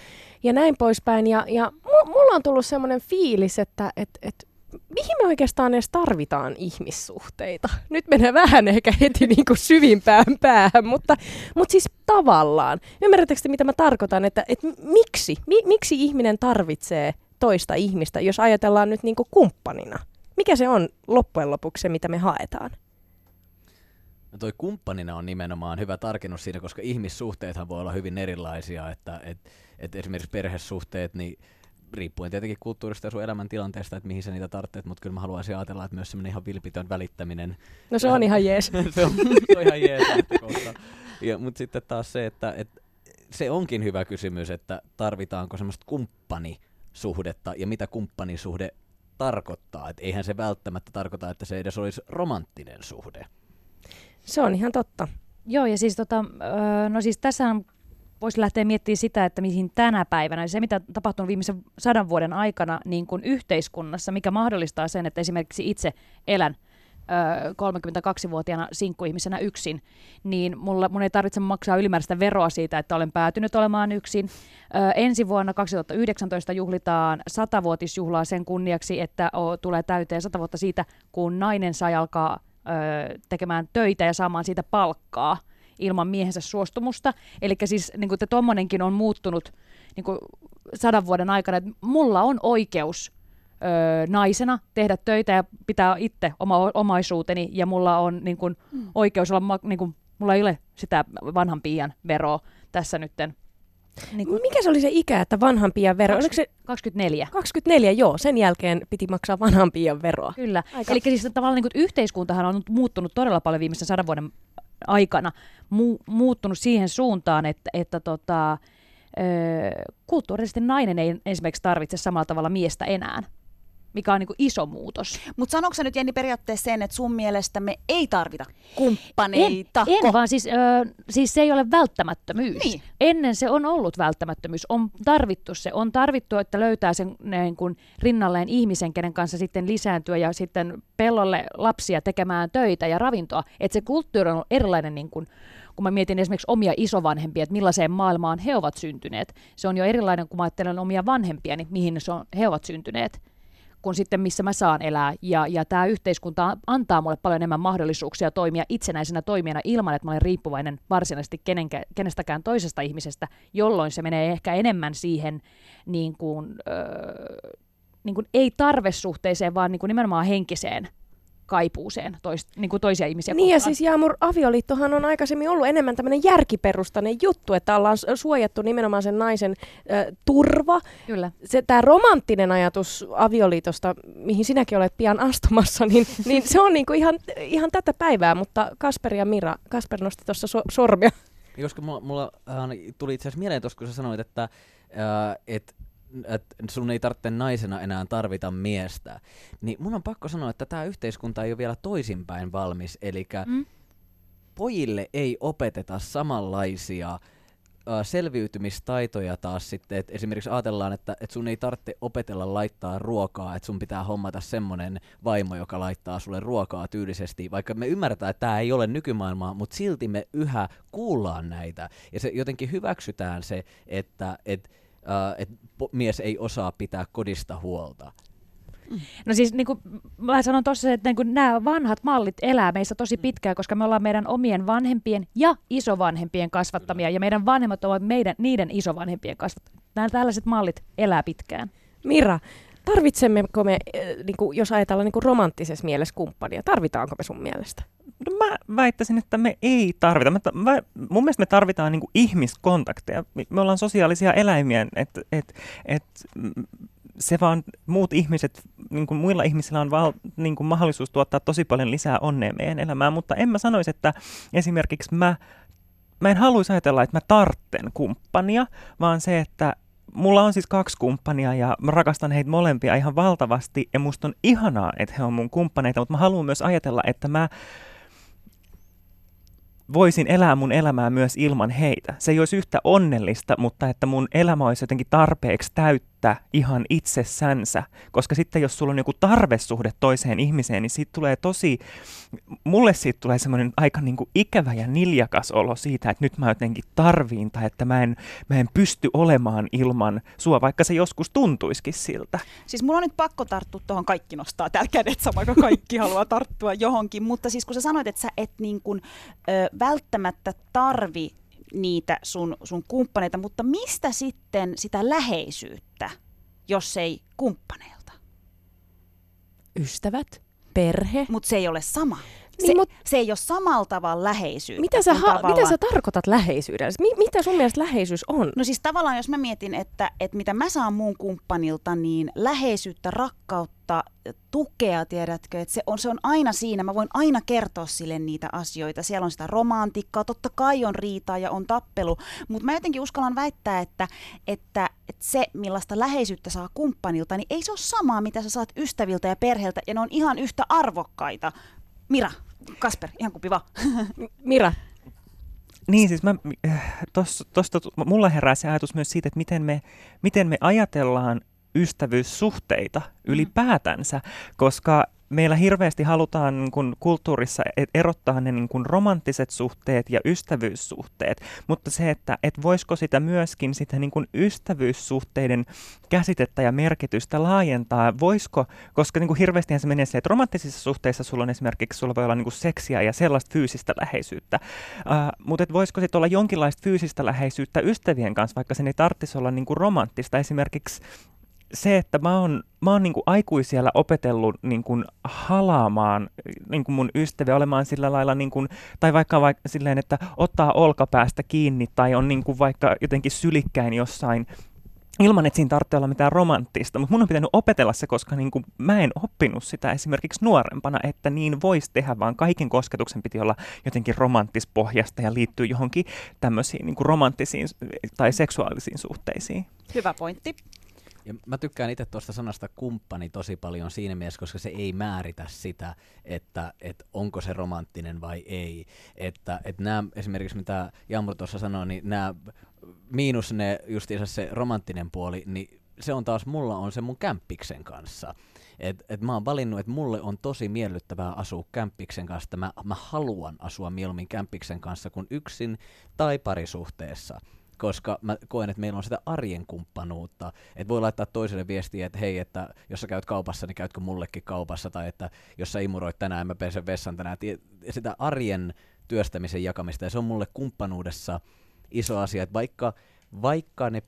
ja näin poispäin. Ja, ja mulla on tullut semmoinen fiilis, että et, et, mihin me oikeastaan edes tarvitaan ihmissuhteita? Nyt menee vähän ehkä heti niin kuin syvimpään päähän, mutta, mutta siis tavallaan. Ymmärrättekö mitä mä tarkoitan, että, että miksi? Mi, miksi ihminen tarvitsee toista ihmistä, jos ajatellaan nyt niin kuin kumppanina? Mikä se on loppujen lopuksi se, mitä me haetaan? No toi kumppanina on nimenomaan hyvä tarkennus siinä, koska ihmissuhteethan voi olla hyvin erilaisia, että et, et esimerkiksi perhesuhteet, niin riippuen tietenkin kulttuurista ja sun elämäntilanteesta, että mihin sä niitä tarvitset, mutta kyllä mä haluaisin ajatella, että myös semmoinen ihan vilpitön välittäminen. No se on ihan jees. *laughs* se, on, se on ihan jees. ja, mutta sitten taas se, että, että se onkin hyvä kysymys, että tarvitaanko semmoista kumppanisuhdetta ja mitä kumppanisuhde tarkoittaa. Että eihän se välttämättä tarkoita, että se edes olisi romanttinen suhde. Se on ihan totta. Joo, ja siis, tota, no siis tässä voisi lähteä miettimään sitä, että mihin tänä päivänä, se mitä tapahtunut viimeisen sadan vuoden aikana niin kuin yhteiskunnassa, mikä mahdollistaa sen, että esimerkiksi itse elän 32-vuotiaana sinkkuihmisenä yksin, niin mulla, mun ei tarvitse maksaa ylimääräistä veroa siitä, että olen päätynyt olemaan yksin. Ö, ensi vuonna 2019 juhlitaan satavuotisjuhlaa sen kunniaksi, että o, tulee täyteen sata vuotta siitä, kun nainen sai alkaa ö, tekemään töitä ja saamaan siitä palkkaa ilman miehensä suostumusta. Eli siis niin kuin tuommoinenkin on muuttunut niin kuin sadan vuoden aikana, että mulla on oikeus ö, naisena tehdä töitä ja pitää itse oma omaisuuteni ja mulla on niin kuin, mm. oikeus olla, niin kuin, mulla ei ole sitä vanhan piian veroa tässä nytten. Niin kuin, Mikä se oli se ikä, että vanhan pian vero? 20, se 24. 24, joo. Sen jälkeen piti maksaa vanhan pian veroa. Kyllä. Aika. Eli siis tavallaan niin kuin, yhteiskuntahan on muuttunut todella paljon viimeisen sadan vuoden aikana. Mu- muuttunut siihen suuntaan, että, että tota, ö, kulttuurisesti nainen ei esimerkiksi tarvitse samalla tavalla miestä enää mikä on niin kuin iso muutos. Mutta sanoiko sä nyt Jenni periaatteessa sen, että sun mielestä me ei tarvita kumppaneita? En, en vaan siis, ö, siis se ei ole välttämättömyys. Niin. Ennen se on ollut välttämättömyys, on tarvittu se, on tarvittu, että löytää sen niin kuin rinnalleen ihmisen, kenen kanssa sitten lisääntyä ja sitten pellolle lapsia tekemään töitä ja ravintoa. Että se kulttuuri on erilainen niin kuin, kun mä mietin esimerkiksi omia isovanhempia, että millaiseen maailmaan he ovat syntyneet. Se on jo erilainen, kun mä ajattelen omia vanhempia, niin mihin se on, he ovat syntyneet kuin sitten missä mä saan elää. Ja, ja tämä yhteiskunta antaa mulle paljon enemmän mahdollisuuksia toimia itsenäisenä toimijana ilman, että mä olen riippuvainen varsinaisesti kenenkä, kenestäkään toisesta ihmisestä, jolloin se menee ehkä enemmän siihen niin kuin, öö, niin kuin ei tarvesuhteeseen, vaan niin kuin nimenomaan henkiseen kaipuuseen tois, niin kuin toisia ihmisiä Niin kohtaan. ja siis Jaamur, avioliittohan on aikaisemmin ollut enemmän tämmöinen järkiperustainen juttu, että ollaan suojattu nimenomaan sen naisen äh, turva. Kyllä. Se, tämä romanttinen ajatus avioliitosta, mihin sinäkin olet pian astumassa, niin, *laughs* niin se on niinku ihan, ihan tätä päivää, mutta Kasper ja Mira, Kasper nosti tuossa so, sormia. Koska mulla, mulla äh, tuli itse asiassa mieleen tuossa, kun sä sanoit, että äh, et että sun ei tarvitse naisena enää tarvita miestä, niin mun on pakko sanoa, että tämä yhteiskunta ei ole vielä toisinpäin valmis. Eli mm. pojille ei opeteta samanlaisia selviytymistaitoja taas sitten, että esimerkiksi ajatellaan, että, että sun ei tarvitse opetella laittaa ruokaa, että sun pitää hommata semmoinen vaimo, joka laittaa sulle ruokaa tyylisesti, vaikka me ymmärretään, että tämä ei ole nykymaailmaa, mutta silti me yhä kuullaan näitä, ja se jotenkin hyväksytään se, että, että uh, että mies ei osaa pitää kodista huolta. No siis niin kuin mä sanon tuossa, että niin kuin nämä vanhat mallit elää meissä tosi mm. pitkään, koska me ollaan meidän omien vanhempien ja isovanhempien kasvattamia, ja meidän vanhemmat ovat meidän, niiden isovanhempien kasvattamia. Nämä tällaiset mallit elää pitkään. Mira, tarvitsemmeko me, niin kuin, jos ajatellaan niin kuin romanttisessa mielessä kumppania, tarvitaanko me sun mielestä? No mä väittäisin, että me ei tarvita. Me, mä, mun mielestä me tarvitaan niin kuin ihmiskontakteja. Me ollaan sosiaalisia eläimiä, että et, et, se vaan muut ihmiset, niin kuin muilla ihmisillä on val, niin kuin mahdollisuus tuottaa tosi paljon lisää onnea meidän elämään, mutta en mä sanoisi, että esimerkiksi mä mä en haluaisi ajatella, että mä tartten kumppania, vaan se, että mulla on siis kaksi kumppania ja mä rakastan heitä molempia ihan valtavasti ja musta on ihanaa, että he on mun kumppaneita, mutta mä haluan myös ajatella, että mä voisin elää mun elämää myös ilman heitä. Se ei olisi yhtä onnellista, mutta että mun elämä olisi jotenkin tarpeeksi täyttä ihan itsessänsä. Koska sitten jos sulla on joku tarvesuhde toiseen ihmiseen, niin siitä tulee tosi, mulle siitä tulee semmoinen aika niin kuin ikävä ja niljakas olo siitä, että nyt mä jotenkin tarviin tai että mä en, mä en pysty olemaan ilman sua, vaikka se joskus tuntuisikin siltä. Siis mulla on nyt pakko tarttua tuohon kaikki nostaa täällä kädet sama, kun kaikki *laughs* haluaa tarttua johonkin. Mutta siis kun sä sanoit, että sä et niin kuin, ö, välttämättä tarvi niitä sun, sun kumppaneita, mutta mistä sitten sitä läheisyyttä, jos ei kumppaneilta? Ystävät, perhe. Mutta se ei ole sama. Niin, Se, mut- se ei ole samalla tavalla läheisyyttä. Mitä sä, ha- tavallaan- mitä sä tarkoitat läheisyydellä? Mi- mitä sun mielestä läheisyys on? No siis tavallaan, jos mä mietin, että, että mitä mä saan mun kumppanilta, niin läheisyyttä, rakkautta, tukea, tiedätkö, että se on, se on aina siinä. Mä voin aina kertoa sille niitä asioita. Siellä on sitä romantiikkaa, totta kai on riitaa ja on tappelu, mutta mä jotenkin uskallan väittää, että, että, että se, millaista läheisyyttä saa kumppanilta, niin ei se ole samaa, mitä sä saat ystäviltä ja perheeltä, ja ne on ihan yhtä arvokkaita. Mira, Kasper, ihan kumpi vaan. *laughs* Mira, Niin siis mä, äh, tossa, tosta, mulla herää se ajatus myös siitä, että miten me, miten me ajatellaan ystävyyssuhteita ylipäätänsä, koska meillä hirveästi halutaan niin kuin kulttuurissa et- erottaa ne niin kuin romanttiset suhteet ja ystävyyssuhteet, mutta se, että et voisiko sitä myöskin sitä niin kuin ystävyyssuhteiden käsitettä ja merkitystä laajentaa, voisiko, koska niin kuin hirveästi se menee se, että romanttisissa suhteissa sulla on esimerkiksi, sulla voi olla niin kuin seksiä ja sellaista fyysistä läheisyyttä, uh, mutta et voisiko sitten olla jonkinlaista fyysistä läheisyyttä ystävien kanssa, vaikka sen ei tarvitsisi olla niin kuin romanttista, esimerkiksi se, että mä oon, mä oon niinku aikuisiellä opetellut niinku halaamaan niinku mun ystäviä, olemaan sillä lailla, niinku, tai vaikka, vaikka silleen, että ottaa olkapäästä kiinni tai on niinku vaikka jotenkin sylikkäin jossain ilman, että siinä tarvitsee olla mitään romanttista, mutta mun on pitänyt opetella se, koska niin kuin mä en oppinut sitä esimerkiksi nuorempana, että niin voisi tehdä, vaan kaiken kosketuksen piti olla jotenkin romanttispohjasta ja liittyy johonkin tämmöisiin niin kuin romanttisiin tai seksuaalisiin suhteisiin. Hyvä pointti. Ja mä tykkään itse tuosta sanasta kumppani tosi paljon siinä mielessä, koska se ei määritä sitä, että, että onko se romanttinen vai ei. Että, että nämä esimerkiksi mitä Jamur tuossa sanoi, niin nämä miinus ne justiinsa se romanttinen puoli, niin se on taas, mulla on se mun kämppiksen kanssa. Et, et mä oon valinnut, että mulle on tosi miellyttävää asua kämppiksen kanssa, että mä, mä haluan asua mieluummin kämppiksen kanssa kuin yksin tai parisuhteessa koska mä koen, että meillä on sitä arjen kumppanuutta. Että voi laittaa toiselle viestiä, että hei, että jos sä käyt kaupassa, niin käytkö mullekin kaupassa, tai että jos sä imuroit tänään, mä pesen vessan tänään. Sitä arjen työstämisen jakamista, ja se on mulle kumppanuudessa iso asia, että vaikka, vaikka ne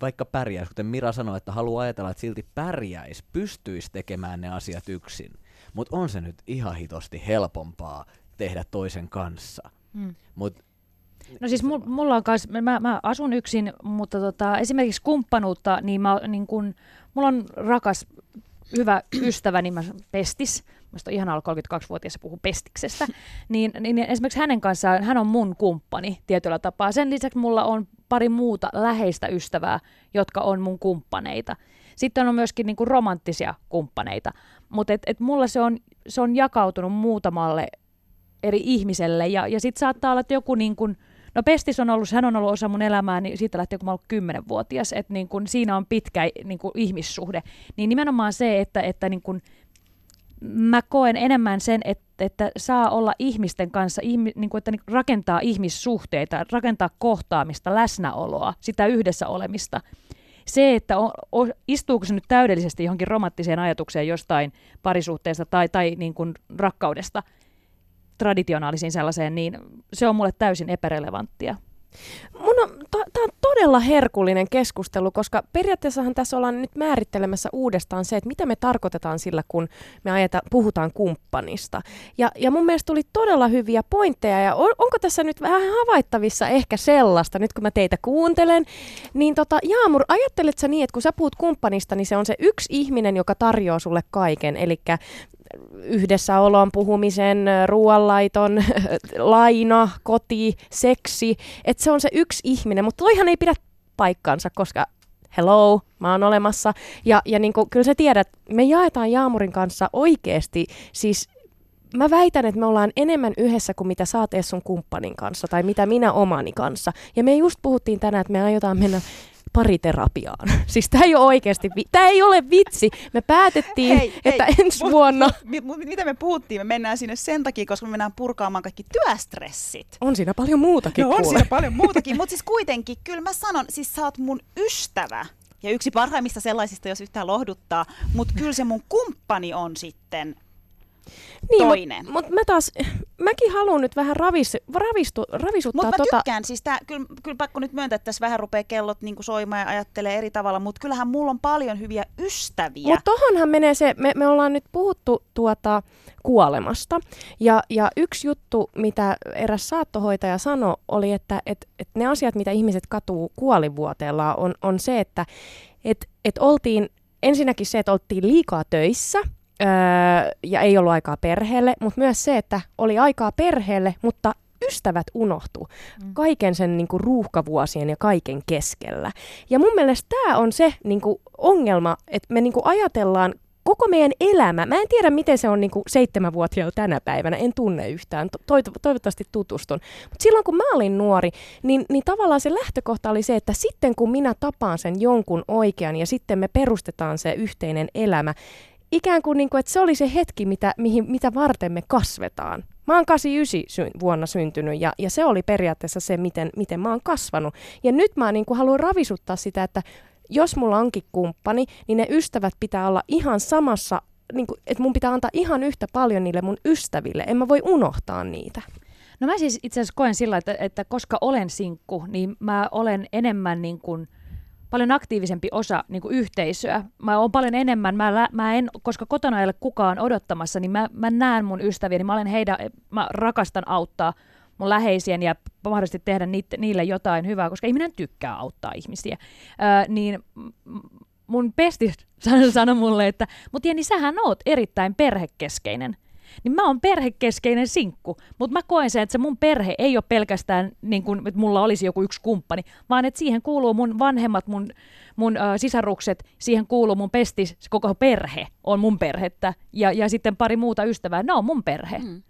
vaikka pärjäisi, kuten Mira sanoi, että haluaa ajatella, että silti pärjäisi, pystyisi tekemään ne asiat yksin. Mutta on se nyt ihan hitosti helpompaa tehdä toisen kanssa. Mm. Mut No siis mul- mulla on kans, mä, mä asun yksin, mutta tota, esimerkiksi kumppanuutta, niin, mä, niin kun, mulla on rakas, hyvä ystävä, niin mä Pestis. Musta on ihan alla 32-vuotias ja puhuu Pestiksestä. *laughs* Niin, niin esimerkiksi hänen kanssaan, hän on mun kumppani tietyllä tapaa. Sen lisäksi mulla on pari muuta läheistä ystävää, jotka on mun kumppaneita. Sitten on myöskin niin kuin romanttisia kumppaneita. Mutta et, et mulla se on, se on jakautunut muutamalle eri ihmiselle. Ja, ja sitten saattaa olla, että joku niin kuin, no Pestis on ollut, hän on ollut osa mun elämää, niin siitä lähtien kun mä ollut kymmenenvuotias, että niin kuin, siinä on pitkä niin kuin ihmissuhde. Niin nimenomaan se, että, että niin kuin, mä koen enemmän sen, että, että saa olla ihmisten kanssa, ihmi, niin kuin, että niin rakentaa ihmissuhteita, rakentaa kohtaamista, läsnäoloa, sitä yhdessä olemista. Se, että on, o, istuuko se nyt täydellisesti johonkin romanttiseen ajatukseen jostain parisuhteesta tai, tai niin kuin rakkaudesta, traditionaalisiin sellaiseen, niin se on mulle täysin epärelevanttia. Mun on, tämä on todella herkullinen keskustelu, koska periaatteessahan tässä ollaan nyt määrittelemässä uudestaan se, että mitä me tarkoitetaan sillä, kun me ajeta, puhutaan kumppanista. Ja, ja mun mielestä tuli todella hyviä pointteja, ja on, onko tässä nyt vähän havaittavissa ehkä sellaista, nyt kun mä teitä kuuntelen, niin tota, Jaamur, ajattelet sä niin, että kun sä puhut kumppanista, niin se on se yksi ihminen, joka tarjoaa sulle kaiken, eli yhdessäolon, puhumisen, ruoanlaiton, *laughs* laina, koti, seksi, että se on se yksi ihminen, mutta toihan ei pidä paikkansa, koska hello, mä oon olemassa. Ja, ja niin kuin, kyllä sä tiedät, me jaetaan Jaamurin kanssa oikeasti, siis mä väitän, että me ollaan enemmän yhdessä kuin mitä edes sun kumppanin kanssa tai mitä minä omani kanssa. Ja me just puhuttiin tänään, että me aiotaan mennä pariterapiaan. *laughs* Siis tämä ei ole oikeasti, vi- tämä ei ole vitsi. Me päätettiin, Hei, että hei, ensi mut- vuonna Mi- mut mitä me puhuttiin? Me mennään sinne sen takia, koska me mennään purkaamaan kaikki työstressit. on siinä paljon muutakin No on kuule. siinä paljon muutakin, mutta siis kuitenkin, kyllä mä sanon, siis sä oot mun ystävä. Ja yksi parhaimmista sellaisista, jos yhtään lohduttaa, mutta kyllä se mun kumppani on sitten niin, toinen. Mutta mut mä taas, mäkin haluan nyt vähän ravis, ravistu, ravisuttaa Mutta mä tota... tykkään, siis tää, kyllä, kyllä pakko nyt myöntää, että tässä vähän rupeaa kellot niinku soimaan ja ajattelee eri tavalla, mutta kyllähän mulla on paljon hyviä ystäviä. Mutta tohonhan menee se, me, me ollaan nyt puhuttu tuota kuolemasta. Ja, ja yksi juttu, mitä eräs saattohoitaja sanoi, oli, että et, et ne asiat, mitä ihmiset katuu kuolivuoteella, on, on se, että et, et oltiin ensinnäkin se, että oltiin liikaa töissä, öö, ja ei ollut aikaa perheelle, mutta myös se, että oli aikaa perheelle, mutta ystävät unohtuu Mm. kaiken sen niin kuin, ruuhkavuosien ja kaiken keskellä. Ja mun mielestä tämä on se niin kuin, ongelma, että me niin kuin, ajatellaan koko meidän elämä. Mä en tiedä, miten se on niin kuin, seitsemänvuotiaalla tänä päivänä, en tunne yhtään, to- toiv- toivottavasti tutustun. Mutta silloin kun mä olin nuori, niin, niin tavallaan se lähtökohta oli se, että sitten kun minä tapaan sen jonkun oikean ja sitten me perustetaan se yhteinen elämä, ikään kuin, niin kuin että se oli se hetki, mitä, mihin, mitä varten me kasvetaan. Mä oon 89 sy- vuonna syntynyt ja, ja se oli periaatteessa se, miten, miten mä oon kasvanut. Ja nyt mä niin kuin haluan ravisuttaa sitä, että jos mulla onkin kumppani, niin ne ystävät pitää olla ihan samassa, niin kuin, että mun pitää antaa ihan yhtä paljon niille mun ystäville. En mä voi unohtaa niitä. No mä siis itse asiassa koen sillä, että, että koska olen sinkku, niin mä olen enemmän niin kuin, paljon aktiivisempi osa niin kuin yhteisöä. Mä oon paljon enemmän, mä, mä en, koska kotona ei ole kukaan odottamassa, niin mä, mä näen mun ystäviä, niin mä olen heidän, mä rakastan auttaa mun läheisien ja mahdollisesti tehdä niitä, niille jotain hyvää, koska ihminen tykkää auttaa ihmisiä. Öö, niin mun pesti *laughs* sanoi sano mulle, että mutta Jenni, sähän oot erittäin perhekeskeinen. Niin mä oon perhekeskeinen sinkku, mutta mä koen sen, että se mun perhe ei ole pelkästään niin kuin, että mulla olisi joku yksi kumppani, vaan että siihen kuuluu mun vanhemmat, mun, mun ö, sisarukset, siihen kuuluu mun pestis, se koko perhe on mun perhettä ja, ja sitten pari muuta ystävää, ne on mun perhe. Mm.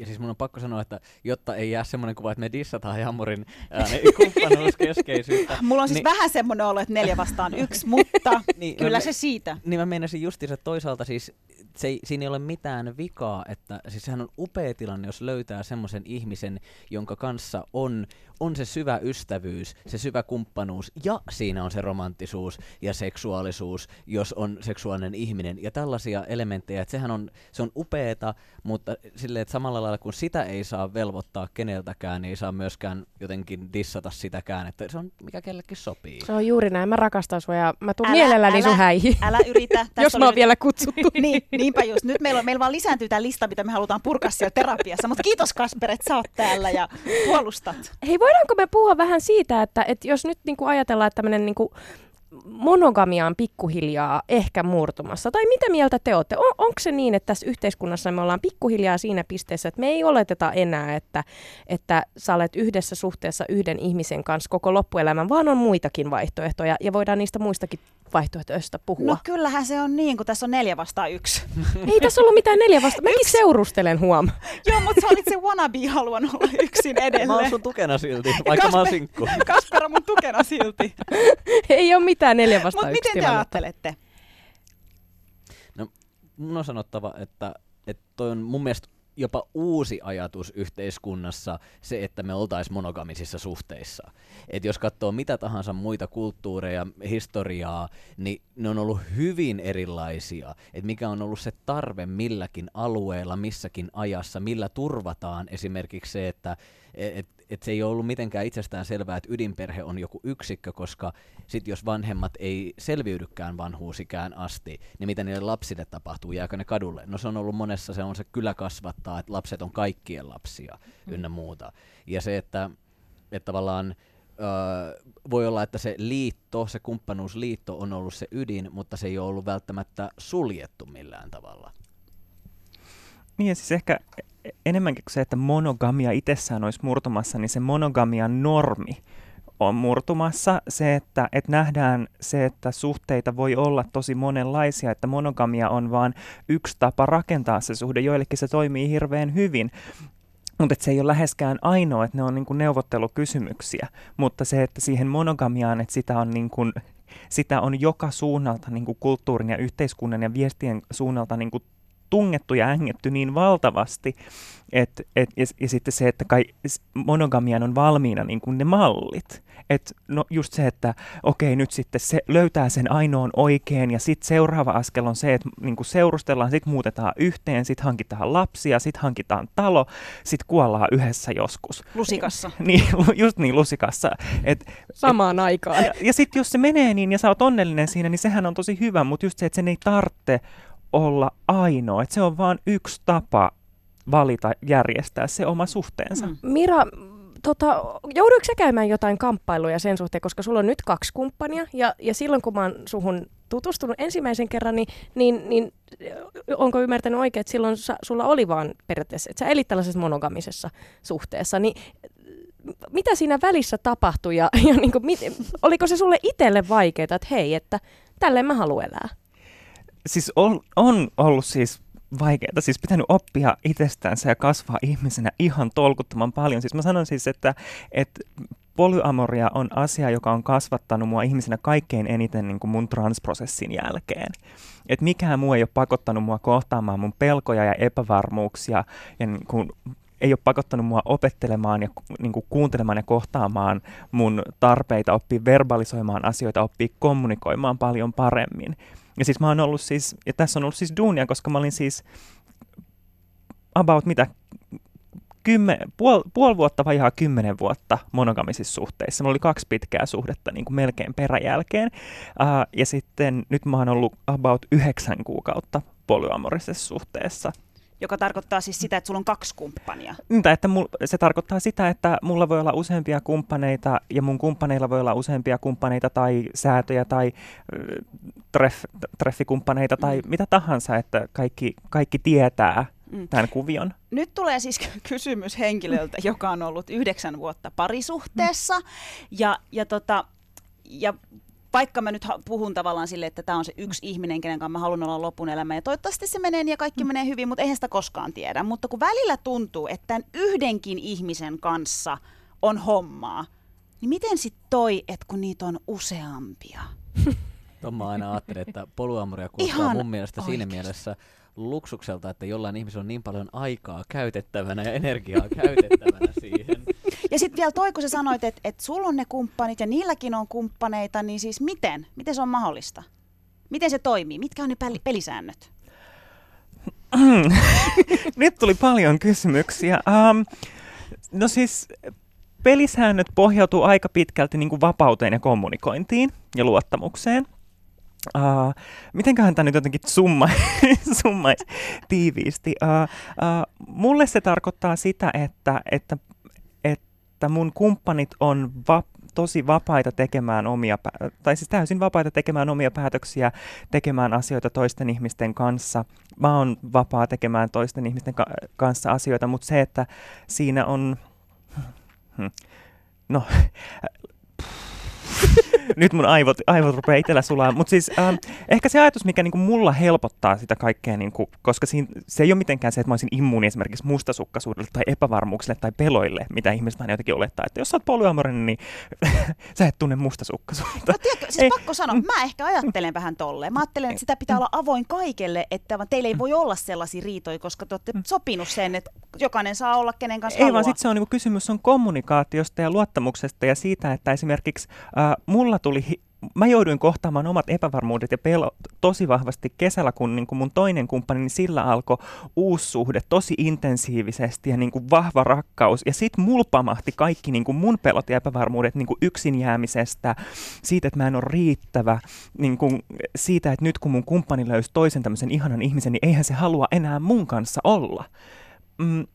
Ja siis mun on pakko sanoa, että jotta ei jää semmoinen kuva, että me dissataan ne *laughs* kumppanuuskeskeisyyttä. *laughs* Mulla on siis niin, vähän semmoinen olo, että neljä vastaan yksi, mutta *laughs* Niin, kyllä mä- se siitä. Niin mä meinasin justiinsa toisaalta siis, se ei, siinä ei ole mitään vikaa, että siis sehän on upea tilanne, jos löytää semmoisen ihmisen, jonka kanssa on, on se syvä ystävyys, se syvä kumppanuus ja siinä on se romanttisuus ja seksuaalisuus, jos on seksuaalinen ihminen ja tällaisia elementtejä, että sehän on, se on upeeta, mutta silleen, että samalla lailla kun sitä ei saa velvoittaa keneltäkään, niin ei saa myöskään jotenkin dissata sitäkään, että se on mikä kellekin sopii. Se on juuri näin. Mä rakastan sua ja mä tuun Älä- mielelläni älä- sun häihin. Älä yritä. *laughs* Jos mä oon vielä kutsuttu. *laughs* *laughs* niin, niinpä just. Nyt meillä, on, meillä vaan lisääntyy tämä lista, mitä me halutaan purkaa siellä terapiassa. Mutta kiitos Kasper, että sä oot täällä ja puolustat. Hei, voidaanko me puhua vähän siitä, että, että jos nyt niin kuin ajatellaan, että tämmöinen niin monogamia on pikkuhiljaa ehkä murtumassa, tai mitä mieltä te olette? On, onko se niin, että tässä yhteiskunnassa me ollaan pikkuhiljaa siinä pisteessä, että me ei oleteta enää, että, että sä olet yhdessä suhteessa yhden ihmisen kanssa koko loppuelämän, vaan on muitakin vaihtoehtoja, ja voidaan niistä muistakin vaihtoehtoista puhua. No kyllähän se on niin, kun tässä on neljä vastaan yksi. *laughs* Ei tässä ollut mitään neljä vasta. Mäkin seurustelen huom. *laughs* Joo, mutta sä olit se wannabe, haluan olla yksin Mä oon edelleen. sun tukena silti, vaikka mä oon Kasper- sinkku. *laughs* Kasper on mun tukena silti. ei ole mitään neljä vasta Mutta yksi miten te ajattelette? mun on sanottava, että, että toi on mun mielestä jopa uusi ajatus yhteiskunnassa se, että me oltaisiin monogamisissa suhteissa. Et jos katsoo mitä tahansa muita kulttuureja, historiaa, niin ne on ollut hyvin erilaisia. Et mikä on ollut se tarve milläkin alueella, missäkin ajassa, millä turvataan esimerkiksi se, että et, et se ei ole ollut mitenkään itsestään selvää, että ydinperhe on joku yksikkö, koska sit jos vanhemmat ei selviydykään vanhuusikään asti, niin mitä niille lapsille tapahtuu, jääkö ne kadulle? No se on ollut monessa, se on se kylä kasvattaa, että lapset on kaikkien lapsia ynnä muuta. Ja se, että, että tavallaan öö, voi olla, että se liitto, se kumppanuusliitto on ollut se ydin, mutta se ei ole ollut välttämättä suljettu millään tavalla. Niin ja siis ehkä enemmänkin kuin se, että monogamia itsessään olisi murtumassa, niin se monogamian normi on murtumassa. Se, että, että nähdään se, että suhteita voi olla tosi monenlaisia, että monogamia on vain yksi tapa rakentaa se suhde. Joillekin se toimii hirveän hyvin. Mutta se ei ole läheskään ainoa, että ne on niinku neuvottelukysymyksiä, mutta se, että siihen monogamiaan, että sitä on, niinku, sitä on joka suunnalta niinku kulttuurin ja yhteiskunnan ja viestien suunnalta niinku tungettu ja ängetty niin valtavasti, et, et, ja, ja sitten se, että kai monogamian on valmiina niin kuin ne mallit. Et no just se, että okei nyt sitten se löytää sen ainoan oikein ja sitten seuraava askel on se, että niin kuin seurustellaan, sitten muutetaan yhteen, sitten hankitaan lapsia, sitten hankitaan talo, sitten kuollaan yhdessä joskus. Lusikassa. *laughs* niin, just niin lusikassa. Et, Samaan et, aikaan. Ja, ja sitten jos se menee niin ja sä oot onnellinen siinä, niin sehän on tosi hyvä, mutta just se, että sen ei tarvitse olla ainoa. Että se on vain yksi tapa valita, järjestää se oma suhteensa. Mm. Mira, tota, jouduiko sä käymään jotain kamppailuja sen suhteen, koska sulla on nyt kaksi kumppania, ja, ja silloin kun mä oon suhun tutustunut ensimmäisen kerran, niin, niin, niin onko ymmärtänyt oikein, että silloin sa, sulla oli vaan periaatteessa, että sä elit tällaisessa monogamisessa suhteessa, niin mitä siinä välissä tapahtui ja, ja niin kuin, mit, oliko se sulle itselle vaikeaa, että hei, että tälleen mä haluan elää? Siis on, on ollut siis vaikeaa, siis pitänyt oppia itsestänsä ja kasvaa ihmisenä ihan tolkuttoman paljon. Siis mä sanon siis, että, että polyamoria on asia, joka on kasvattanut mua ihmisenä kaikkein eniten niin kuin mun transprosessin jälkeen. Et mikään muu ei ole pakottanut mua kohtaamaan mun pelkoja ja epävarmuuksia ja niin kuin ei ole pakottanut mua opettelemaan ja niin kuin kuuntelemaan ja kohtaamaan mun tarpeita, oppii verbalisoimaan asioita, oppii kommunikoimaan paljon paremmin. Ja siis mä oon ollut siis, ja tässä on ollut siis duunia, koska mä olin siis about mitä, kymmen, puol, puoli vuotta vai ihan kymmenen vuotta monogamisissa suhteissa. Mulla oli kaksi pitkää suhdetta niin kuin melkein peräjälkeen. Uh, ja sitten nyt mä oon ollut about yhdeksän kuukautta polyamorisessa suhteessa joka tarkoittaa siis sitä, että sulla on kaksi kumppania. Mitä, että mul, se tarkoittaa sitä, että mulla voi olla useampia kumppaneita ja mun kumppaneilla voi olla useampia kumppaneita tai säätöjä tai treff, treffikumppaneita tai mm. mitä tahansa, että kaikki, kaikki tietää mm. tämän kuvion. Nyt tulee siis *laughs* kysymys henkilöltä, joka on ollut yhdeksän vuotta parisuhteessa mm. ja, ja, tota, ja vaikka mä nyt puhun tavallaan sille, että tämä on se yksi ihminen, kenen kanssa mä haluan olla lopun elämä, ja toivottavasti se menee ja kaikki menee hyvin, mutta eihän sitä koskaan tiedä. Mutta kun välillä tuntuu, että tämän yhdenkin ihmisen kanssa on hommaa, niin miten sitten toi, että kun niitä on useampia? *laughs* Tuon mä aina ajattelen, että polyamoria kuulostaa mun mielestä oikeasti. siinä mielessä luksukselta, että jollain ihmisellä on niin paljon aikaa käytettävänä ja energiaa käytettävänä siihen. Ja sitten vielä toi, kun sä sanoit, että, että sulla on ne kumppanit ja niilläkin on kumppaneita, niin siis miten? Miten se on mahdollista? Miten se toimii? Mitkä on ne pelisäännöt? *clears throat* Nyt tuli paljon kysymyksiä. Um, no siis pelisäännöt pohjautuu aika pitkälti niin kuin vapauteen ja kommunikointiin ja luottamukseen. Uh, mitenköhän tämä nyt jotenkin summa, *laughs* tiiviisti? Uh, uh, mulle se tarkoittaa sitä, että, että, että mun kumppanit on va- tosi vapaita tekemään omia, tai siis täysin vapaita tekemään omia päätöksiä, tekemään asioita toisten ihmisten kanssa. Mä oon vapaa tekemään toisten ihmisten ka- kanssa asioita, mutta se, että siinä on... Hmm, no, *laughs* *laughs* nyt mun aivot, aivot rupeaa itsellä sulaa. Mutta siis ähm, ehkä se ajatus, mikä niinku mulla helpottaa sitä kaikkea, niinku, koska siinä, se ei ole mitenkään se, että mä olisin immuuni esimerkiksi mustasukkaisuudelle tai epävarmuuksille tai peloille, mitä ihmiset aina jotenkin olettaa. Että jos sä oot polyamorinen, niin *laughs* sä et tunne mustasukkaisuutta. No tiedätkö, siis ei. pakko sanoa, mä ehkä ajattelen vähän tolleen. Mä ajattelen, että sitä pitää olla avoin kaikelle, että teillä ei voi olla sellaisia riitoja, koska te olette sopinut sen, että jokainen saa olla kenen kanssa Ei haluaa. vaan sitten se on niinku kysymys on kommunikaatiosta ja luottamuksesta ja siitä, että esimerkiksi äh, mulla tuli, mä jouduin kohtaamaan omat epävarmuudet ja pelot tosi vahvasti kesällä, kun niin kuin mun toinen kumppani, niin sillä alkoi uusi suhde tosi intensiivisesti ja niin kuin vahva rakkaus. Ja sitten mulpamahti kaikki niin kuin mun pelot ja epävarmuudet niin kuin yksin jäämisestä, siitä, että mä en ole riittävä, niin kuin siitä, että nyt kun mun kumppani löysi toisen tämmöisen ihanan ihmisen, niin eihän se halua enää mun kanssa olla. Mm,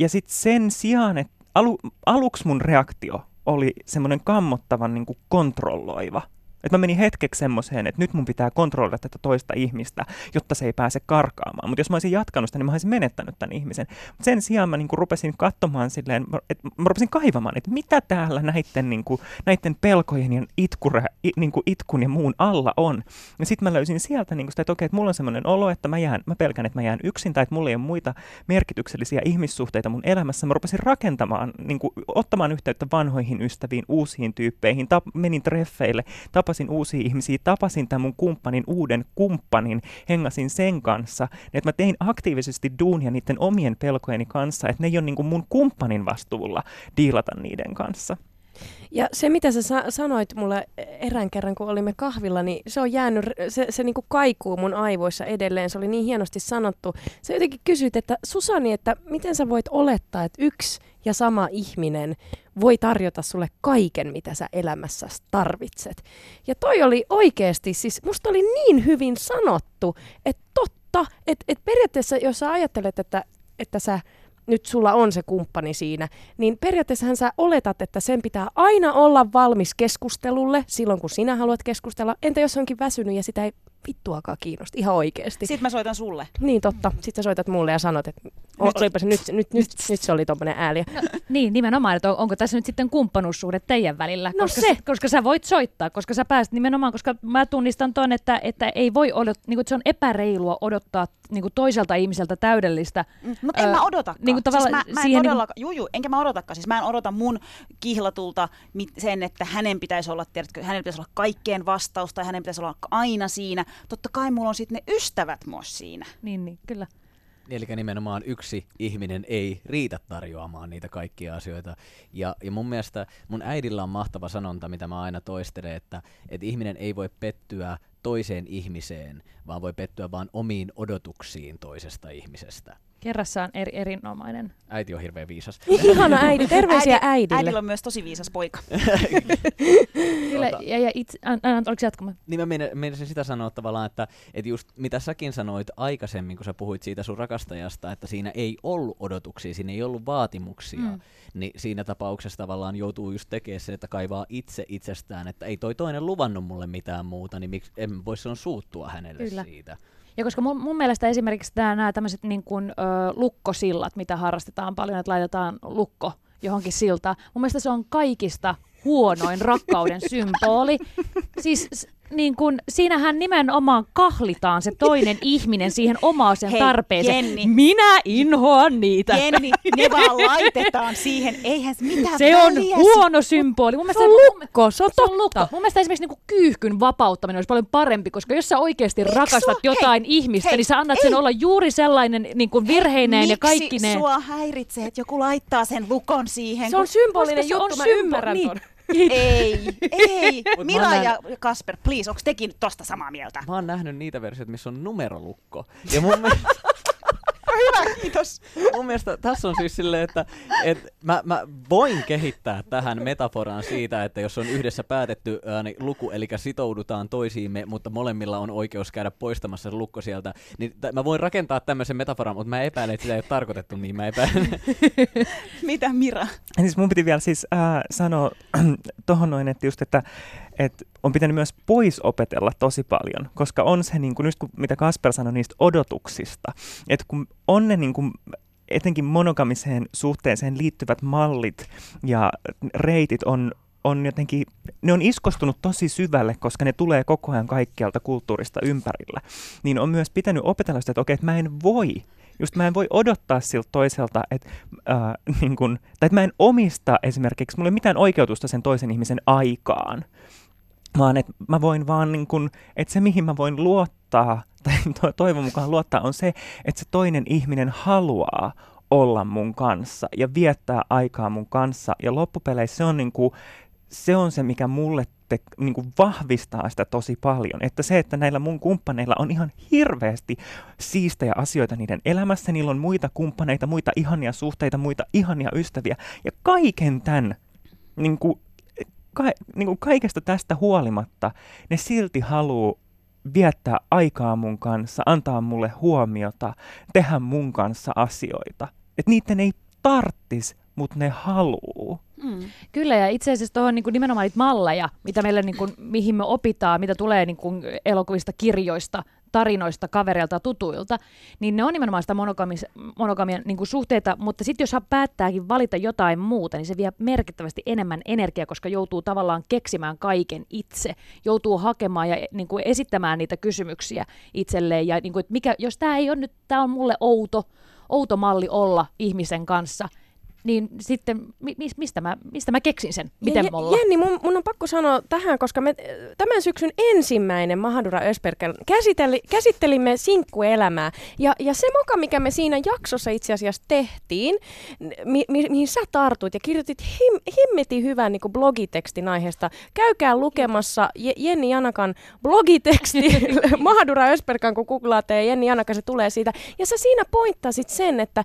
ja sitten sen sijaan, että alu, aluksi mun reaktio oli semmoinen kammottavan niin kuin kontrolloiva. Että mä menin hetkeksi semmoiseen, että nyt mun pitää kontrolloida tätä toista ihmistä, jotta se ei pääse karkaamaan. Mutta jos mä olisin jatkanut sitä, niin mä olisin menettänyt tämän ihmisen. Mut sen sijaan mä niinku rupesin katsomaan silleen, että mä rupesin kaivamaan, että mitä täällä näiden, niinku, näiden pelkojen ja itkure, i, niinku itkun ja muun alla on. Ja sitten mä löysin sieltä niinku sitä, että okei, että mulla on semmoinen olo, että mä, jään, mä pelkään, että mä jään yksin tai että mulla ei ole muita merkityksellisiä ihmissuhteita mun elämässä. Mä rupesin rakentamaan, niinku, ottamaan yhteyttä vanhoihin ystäviin, uusiin tyyppeihin, tap, menin treffeille, tapasin uusia ihmisiä, tapasin tämän mun kumppanin, uuden kumppanin, hengasin sen kanssa, että mä tein aktiivisesti duunia niiden omien pelkojeni kanssa, että ne ei ole niin kuin mun kumppanin vastuulla diilata niiden kanssa. Ja se, mitä sä sa- sanoit mulle erään kerran, kun olimme kahvilla, niin se on jäänyt, se, se niin kaikuu mun aivoissa edelleen. Se oli niin hienosti sanottu. Sä jotenkin kysyit, että Susani, että miten sä voit olettaa, että yksi ja sama ihminen voi tarjota sulle kaiken, mitä sä elämässä tarvitset. Ja toi oli oikeasti, siis musta oli niin hyvin sanottu, että totta, että, että periaatteessa jos sä ajattelet, että, että sä nyt sulla on se kumppani siinä, niin periaatteessahan sä oletat, että sen pitää aina olla valmis keskustelulle silloin, kun sinä haluat keskustella. Entä jos onkin väsynyt ja sitä ei vittuakaan kiinnosta, ihan oikeasti. Sitten mä soitan sulle. Niin totta. Sitten sä soitat mulle ja sanot, että o- Nyt- olipa se nyt, nyt, nyt, nyt se oli tommonen ääli. Niin, nimenomaan, että on- onko tässä nyt sitten kumppanuussuhde teidän välillä? No koska, se. koska sä voit soittaa, koska sä pääset nimenomaan, koska mä tunnistan ton, että, että ei voi odot, niin kuin, että se on epäreilua odottaa niin kuin toiselta ihmiseltä täydellistä. Mutta en mä odotakaan. niinku tavallaan siis mä, mä en siihen todellakaan, juu, juu, enkä mä odotakaan. Siis mä en odota mun kihlatulta mit, sen, että hänen pitäisi olla, tiedätkö, hänen pitäisi olla kaikkeen vastaus tai hänen pitäisi olla aina siinä. Totta kai mulla on sitten ne ystävät myös siinä. Niin, niin, kyllä. Eli nimenomaan yksi ihminen ei riitä tarjoamaan niitä kaikkia asioita. Ja, ja mun mielestä mun äidillä on mahtava sanonta, mitä mä aina toistelen, että, että ihminen ei voi pettyä toiseen ihmiseen, vaan voi pettyä vaan omiin odotuksiin toisesta ihmisestä. Kerrassaan eri, erinomainen. Äiti on hirveän viisas. Ihana äiti, terveisiä Äiti- äidille. Äidillä on myös tosi viisas poika. *laughs* Kyllä, ja, ja itse, an, an, oliko jatkamaan? Niin mä meina- meinasin sitä sanoa tavallaan, että, että just mitä säkin sanoit aikaisemmin, kun sä puhuit siitä sun rakastajasta, että siinä ei ollut odotuksia, siinä ei ollut vaatimuksia, Mm. mm. niin siinä tapauksessa tavallaan joutuu just tekemään se, että kaivaa itse itsestään, että ei toi toinen luvannut mulle mitään muuta, niin miksi en voi silloin suuttua hänelle Kyllä. siitä. Ja koska mun, mun mielestä esimerkiksi nämä tämmöiset niin kuin, ö, lukkosillat, mitä harrastetaan paljon, että laitetaan lukko johonkin siltaan, mun mielestä se on kaikista huonoin rakkauden symboli. Siis niin kun, siinähän nimenomaan kahlitaan se toinen ihminen siihen omaan sen Hei, tarpeeseen. Jenni. Minä inhoan niitä. Jenni, ne vaan laitetaan siihen. Eihän se mitään Se on väliä. huono symboli. Mun Se on lukko, se on se on lukko. Mun mielestä esimerkiksi niinku kyyhkyn vapauttaminen olisi paljon parempi, koska jos sä oikeasti Miksi rakastat sua- jotain hei, ihmistä, hei, niin sä annat ei. sen olla juuri sellainen niin kuin virheineen ja Miksi kaikkineen. sua häiritsee, että joku laittaa sen lukon siihen? Se on symbolinen juttu, on mä ymmärrän niin. ton. Ei, ei. Mut oon ja Kasper, please, onko tekin tosta samaa mieltä? Mä oon nähnyt niitä versioita, missä on numerolukko. Ja mun mielestä, Hyvä, kiitos. mun mielestä tässä on siis silleen, että, että mä, mä voin kehittää tähän metaforaan siitä, että jos on yhdessä päätetty ää, niin luku, eli sitoudutaan toisiimme, mutta molemmilla on oikeus käydä poistamassa se lukko sieltä, niin t- mä voin rakentaa tämmöisen metaforan, mutta mä epäilen, että sitä ei ole tarkoitettu niin. Mä epäilen. Mitä Mira? Siis mun piti vielä siis äh, sanoa *clears throat* tuohon noin, että just, että et on pitänyt myös pois opetella tosi paljon, koska on se, niin kuin, just kun, mitä Kasper sanoi niistä odotuksista, että kun on ne niin kuin, etenkin monogamiseen suhteeseen liittyvät mallit ja reitit on on jotenkin, ne on iskostunut tosi syvälle, koska ne tulee koko ajan kaikkialta kulttuurista ympärillä. Niin on myös pitänyt opetella sitä, että okei, että mä en voi just mä en voi odottaa siltä toiselta, että, äh, niin kun, tai että mä en omista esimerkiksi, mulla ei mitään oikeutusta sen toisen ihmisen aikaan, vaan että mä voin vaan, niin kun, että se mihin mä voin luottaa, *laughs* tai to, toivon mukaan luottaa, on se, että se toinen ihminen haluaa olla mun kanssa ja viettää aikaa mun kanssa. Ja loppupeleissä se on, niin kuin, se, on se, mikä mulle te, niin kuin vahvistaa sitä tosi paljon. Että se, että näillä mun kumppaneilla on ihan hirveästi siistejä asioita niiden elämässä, niillä on muita kumppaneita, muita ihania suhteita, muita ihania ystäviä. Ja kaiken tämän, niin kuin, ka, niin kuin kaikesta tästä huolimatta, ne silti haluaa viettää aikaa mun kanssa, antaa mulle huomiota, tehdä mun kanssa asioita. Että niiden ei tarttis mutta ne haluu. Mm. Kyllä, ja itse asiassa tuohon niin nimenomaan niitä malleja, mitä meille, niin kuin, mihin me opitaan, mitä tulee niin kuin elokuvista, kirjoista, tarinoista, kavereilta, tutuilta, niin ne on nimenomaan sitä monogamis, monogamian niin kuin suhteita, mutta sitten jos hän päättääkin valita jotain muuta, niin se vie merkittävästi enemmän energiaa, koska joutuu tavallaan keksimään kaiken itse, joutuu hakemaan ja niin kuin esittämään niitä kysymyksiä itselleen, ja niin kuin, että mikä, jos tämä ei ole nyt, tämä on mulle outo, outo malli olla ihmisen kanssa, niin sitten mi- mis- mistä, mä, mistä mä keksin sen? Miten Ja- me ollaan? Jenni, mun, mun on pakko sanoa tähän, koska me tämän syksyn ensimmäinen Mahadura Ösperkel käsitteli, käsittelimme sinkkuelämää. Ja, ja se moka, mikä me siinä jaksossa itse asiassa tehtiin, mi, mi, mihin sä tartuit ja kirjoitit him, himmetin hyvän niin kuin blogitekstin aiheesta. Käykää lukemassa Je, Jenni Janakan blogiteksti *laughs* Mahadura Ösperkan, kun googlaatte ja Jenni Janaka, se tulee siitä. Ja sä siinä pointtasit sen, että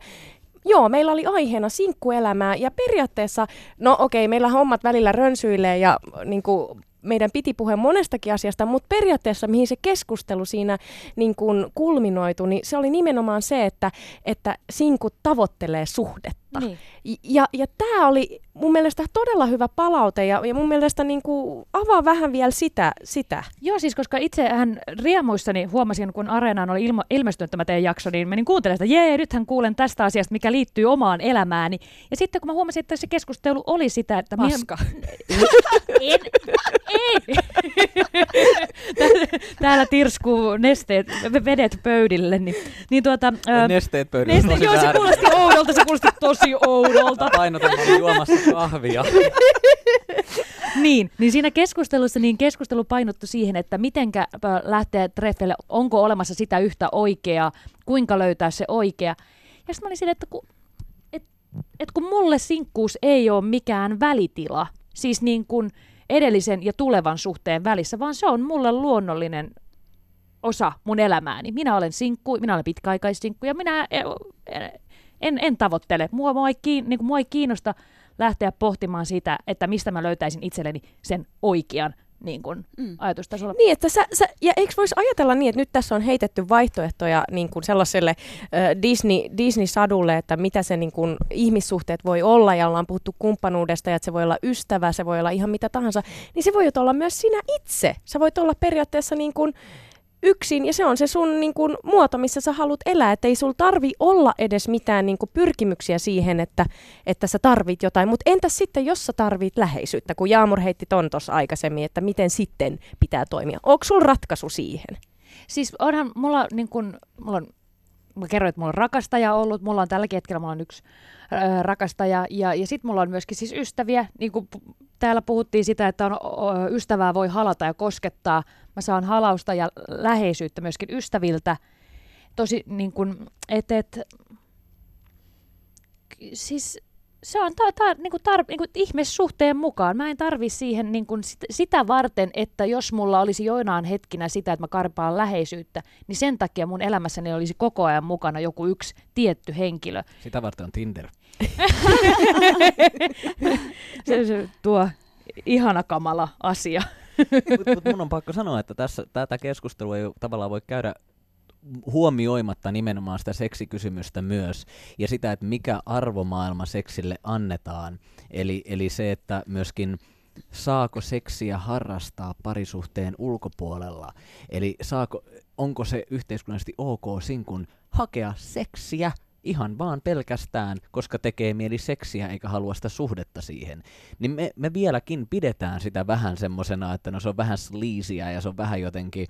Joo, meillä oli aiheena sinkkuelämää ja periaatteessa, no okei, meillä hommat välillä rönsyilee ja niin kuin, meidän piti puhua monestakin asiasta, mutta periaatteessa mihin se keskustelu siinä niin kuin kulminoitu, niin se oli nimenomaan se, että, että sinkut tavoittelee suhdetta. Niin. Ja, ja tämä oli mun mielestä todella hyvä palaute ja, ja mun mielestä niin kuin avaa vähän vielä sitä. sitä. Joo, siis koska itsehän riemuissani huomasin, kun Areenaan oli ilmo, ilmestynyt tämä teidän jakso, niin menin kuuntelemaan sitä, jee, nythän kuulen tästä asiasta, mikä liittyy omaan elämääni. Ja sitten kun mä huomasin, että se keskustelu oli sitä, että... Paska. *laughs* En, ei! *laughs* täällä, tirskuu nesteet, vedet pöydille, niin, niin tuota... ää, Nesteet pöydällä. neste, joo, se kuulosti oudolta, se kuulosti tosi oudolta. *laughs* Painotelma juomassa kahvia. *laughs* Niin, niin siinä keskustelussa niin keskustelu painottui siihen, että mitenkä ö, lähteä treffeille, onko olemassa sitä yhtä oikeaa, kuinka löytää se oikea. Ja sitten mä olin silleen, että kun, et, et kun mulle sinkkuus ei ole mikään välitila, siis niin kuin edellisen ja tulevan suhteen välissä, vaan se on mulle luonnollinen osa mun elämääni. Minä olen sinkku, minä olen pitkäaikaissinkku ja minä en, en, tavoittele. Mua, mua, ei kiin, niin kuin, mua ei kiinnosta lähteä pohtimaan sitä, että mistä mä löytäisin itselleni sen oikean niin kuin, Mm. ajatustasolla. Niin, että sä, sä, ja eikö voisi ajatella niin, että nyt tässä on heitetty vaihtoehtoja niin kuin sellaiselle äh, Disney, Disney-sadulle, että mitä se niin kuin, ihmissuhteet voi olla, ja ollaan puhuttu kumppanuudesta, ja että se voi olla ystävä, se voi olla ihan mitä tahansa, niin se voi olla myös sinä itse. Sä voit olla periaatteessa niin kuin, yksin, ja se on se sun niin kuin, muoto, missä sä haluat elää, että ei sul tarvi olla edes mitään niin kuin, pyrkimyksiä siihen, että, että sä tarvit jotain, mutta entäs sitten, jos sä tarvit läheisyyttä, kun Jaamur heitti ton tuossa aikaisemmin, että miten sitten pitää toimia. Onko sul ratkaisu siihen? Siis onhan mulla niin kun, mulla on, mä kerroin, että mulla on rakastaja ollut, mulla on tälläkin hetkellä mulla on yksi ö, rakastaja. Ja, ja sitten mulla on myöskin siis ystäviä, niin kuin täällä puhuttiin sitä, että on, ystävää voi halata ja koskettaa, mä saan halausta ja läheisyyttä myöskin ystäviltä, tosi niin kuin, et, et, siis se on ta- ta- niinku tar- niinku ihmissuhteen mukaan. Mä en tarvi siihen niinku sit- sitä varten, että jos mulla olisi joinain hetkinä sitä, että mä karpaan läheisyyttä, niin sen takia mun elämässäni olisi koko ajan mukana joku yksi tietty henkilö. Sitä varten on Tinder. *laughs* Se, se tuo ihana kamala asia. Mutta mut mun on pakko sanoa, että tässä tätä keskustelua ei tavallaan voi käydä huomioimatta nimenomaan sitä seksikysymystä myös, ja sitä, että mikä arvomaailma seksille annetaan. Eli, eli se, että myöskin saako seksiä harrastaa parisuhteen ulkopuolella. Eli saako, onko se yhteiskunnallisesti ok sinkun hakea seksiä ihan vaan pelkästään, koska tekee mieli seksiä eikä halua sitä suhdetta siihen. Niin me, me vieläkin pidetään sitä vähän semmosena, että no se on vähän sleazyä ja se on vähän jotenkin,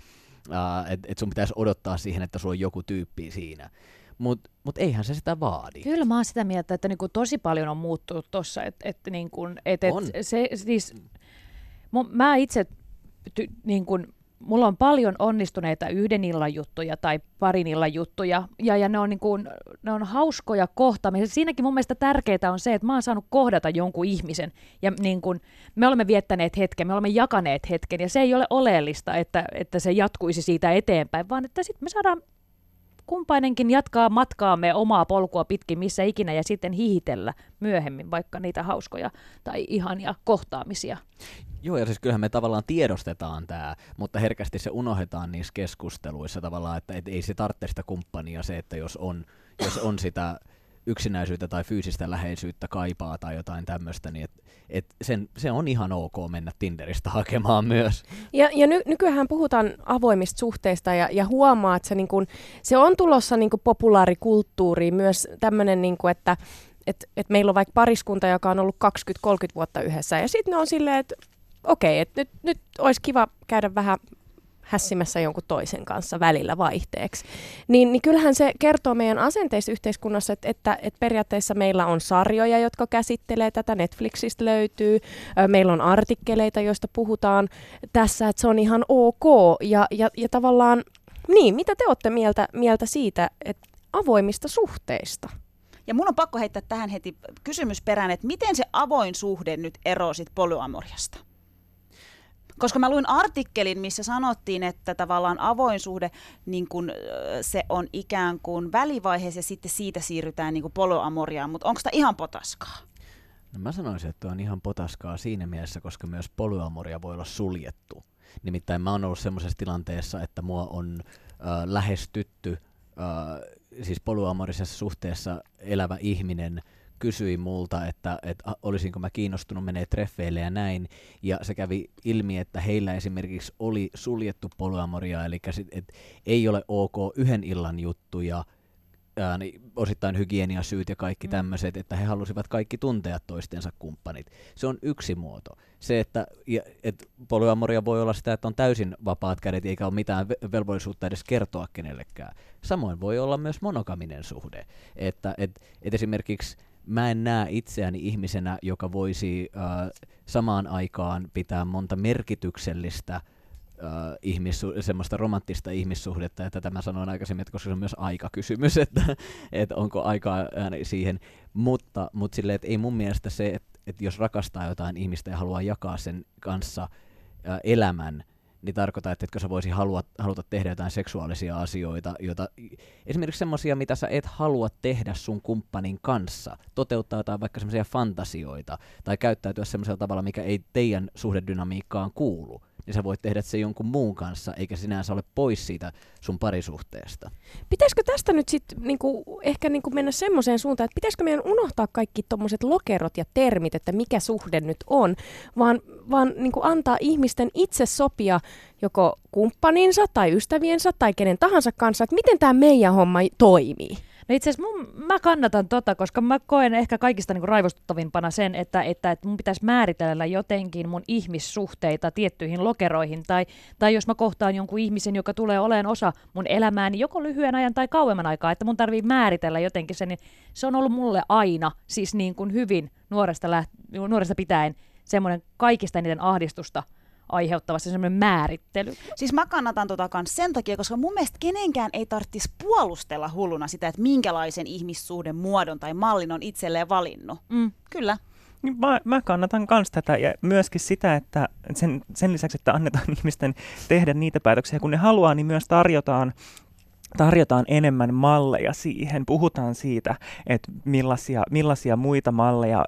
uh, että et sun pitäisi odottaa siihen, että sulla on joku tyyppi siinä. Mutta mut eihän se sitä vaadi. Kyllä mä oon sitä mieltä, että niinku tosi paljon on muuttunut tuossa. Että et, niinku, et, et On. se, siis, mä itse, ty, niinku, mulla on paljon onnistuneita yhden illan juttuja tai parin illan juttuja, ja, ja ne, on niinku, ne on hauskoja kohtaamisia. Siinäkin mun mielestä tärkeää on se, että mä oon saanut kohdata jonkun ihmisen, ja niinku, me olemme viettäneet hetken, me olemme jakaneet hetken, ja se ei ole oleellista, että, että se jatkuisi siitä eteenpäin, vaan että sitten me saadaan kumpainenkin jatkaa matkaamme omaa polkua pitkin missä ikinä ja sitten hihitellä myöhemmin vaikka niitä hauskoja tai ihania kohtaamisia. Joo, ja siis kyllähän me tavallaan tiedostetaan tämä, mutta herkästi se unohdetaan niissä keskusteluissa tavallaan, että et ei se tarvitse sitä kumppania se, että jos on, jos on sitä yksinäisyyttä tai fyysistä läheisyyttä kaipaa tai jotain tämmöistä, niin et, et sen, se on ihan ok mennä Tinderistä hakemaan myös. Ja, ja ny, nykyään puhutaan avoimista suhteista ja, ja huomaa, että se, niin kun, se on tulossa niin populaarikulttuuriin myös tämmöinen, niin että et, et meillä on vaikka pariskunta, joka on ollut 20-30 vuotta yhdessä ja sitten ne on silleen, että okei, että nyt, nyt olisi kiva käydä vähän hässimässä jonkun toisen kanssa välillä vaihteeksi. Niin, niin kyllähän se kertoo meidän asenteissa yhteiskunnassa, että, että, että periaatteessa meillä on sarjoja, jotka käsittelee tätä, Netflixistä löytyy, meillä on artikkeleita, joista puhutaan tässä, että se on ihan ok. Ja, ja, ja tavallaan, niin, mitä te olette mieltä, mieltä siitä, että avoimista suhteista? Ja mun on pakko heittää tähän heti kysymys perään, että miten se avoin suhde nyt eroaa sit polyamoriasta? Koska mä luin artikkelin, missä sanottiin, että tavallaan avoin suhde, niin kun, se on ikään kuin välivaiheessa ja sitten siitä siirrytään niin poloamoriaan, mutta onko tämä ihan potaskaa? No mä sanoisin, että on ihan potaskaa siinä mielessä, koska myös polyamoria voi olla suljettu. Nimittäin mä oon ollut semmoisessa tilanteessa, että mua on äh, lähestytty, äh, siis polyamorisessa suhteessa elävä ihminen – kysyi multa, että, että olisinko mä kiinnostunut menee treffeille ja näin. Ja se kävi ilmi, että heillä esimerkiksi oli suljettu polyamoria, eli sit, et ei ole ok yhden illan juttuja, ää, niin osittain hygieniasyyt ja kaikki mm. tämmöiset, että he halusivat kaikki tuntea toistensa kumppanit. Se on yksi muoto. Se, että ja, et polyamoria voi olla sitä, että on täysin vapaat kädet eikä ole mitään velvollisuutta edes kertoa kenellekään. Samoin voi olla myös monokaminen suhde. Että et, et esimerkiksi mä en näe itseäni ihmisenä, joka voisi äh, samaan aikaan pitää monta merkityksellistä äh, ihmissu- semmoista romanttista ihmissuhdetta, että tämä sanoin aikaisemmin, että koska se on myös aikakysymys, *laughs* että, että onko aikaa äh, siihen, mutta, mutta silleen, että ei mun mielestä se, että, että jos rakastaa jotain ihmistä ja haluaa jakaa sen kanssa äh, elämän, niin tarkoittaa, että etkö sä voisi halua, haluta tehdä jotain seksuaalisia asioita, joita, esimerkiksi semmoisia, mitä sä et halua tehdä sun kumppanin kanssa, toteuttaa jotain vaikka semmoisia fantasioita, tai käyttäytyä semmoisella tavalla, mikä ei teidän suhdedynamiikkaan kuulu, niin sä voit tehdä se jonkun muun kanssa, eikä sinänsä ole pois siitä sun parisuhteesta. Pitäisikö tästä nyt sitten niinku, ehkä niinku mennä semmoiseen suuntaan, että pitäisikö meidän unohtaa kaikki tuommoiset lokerot ja termit, että mikä suhde nyt on, vaan, vaan niinku antaa ihmisten itse sopia joko kumppaninsa tai ystäviensä tai kenen tahansa kanssa, että miten tämä meidän homma toimii. No itse asiassa mä kannatan tota, koska mä koen ehkä kaikista niinku raivostuttavimpana sen, että, että, että mun pitäisi määritellä jotenkin mun ihmissuhteita tiettyihin lokeroihin. Tai, tai jos mä kohtaan jonkun ihmisen, joka tulee olemaan osa mun elämääni niin joko lyhyen ajan tai kauemman aikaa, että mun tarvii määritellä jotenkin sen, niin se on ollut mulle aina, siis niin kuin hyvin nuoresta, läht- nuoresta pitäen, semmoinen kaikista eniten ahdistusta – aiheuttava se semmoinen määrittely. Siis mä kannatan tota kans sen takia, koska mun mielestä kenenkään ei tarvitsisi puolustella hulluna sitä, että minkälaisen ihmissuhden muodon tai mallin on itselleen valinnut. Mm. Kyllä. Niin mä, mä kannatan myös tätä ja myöskin sitä, että sen, sen lisäksi, että annetaan *laughs* ihmisten tehdä niitä päätöksiä, kun ne haluaa, niin myös tarjotaan tarjotaan enemmän malleja siihen, puhutaan siitä, että millaisia, millaisia muita malleja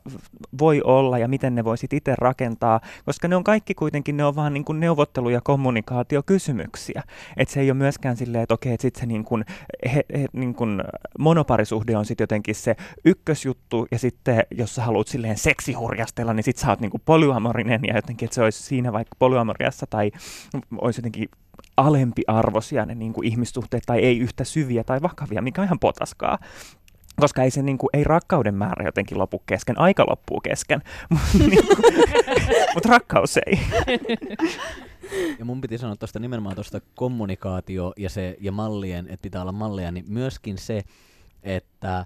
voi olla ja miten ne voisit itse rakentaa, koska ne on kaikki kuitenkin, ne on vaan niin kuin neuvottelu- ja kommunikaatiokysymyksiä. Että se ei ole myöskään silleen, että okei, että sitten se niin kuin, he, he, niin kuin monoparisuhde on sitten jotenkin se ykkösjuttu ja sitten jos sä haluat silleen seksihurjastella, niin sitten sä oot niin kuin polyamorinen ja jotenkin, että se olisi siinä vaikka polyamoriassa tai olisi jotenkin alempiarvoisia ne niin kuin ihmissuhteet tai ei yhtä syviä tai vakavia, mikä on ihan potaskaa. Koska ei se niin kuin, ei rakkauden määrä jotenkin lopu kesken, aika loppuu kesken, *laughs* mutta niin *laughs* rakkaus ei. *laughs* Ja mun piti sanoa tuosta nimenomaan tuosta kommunikaatio ja, se, ja mallien, että pitää olla malleja, niin myöskin se, että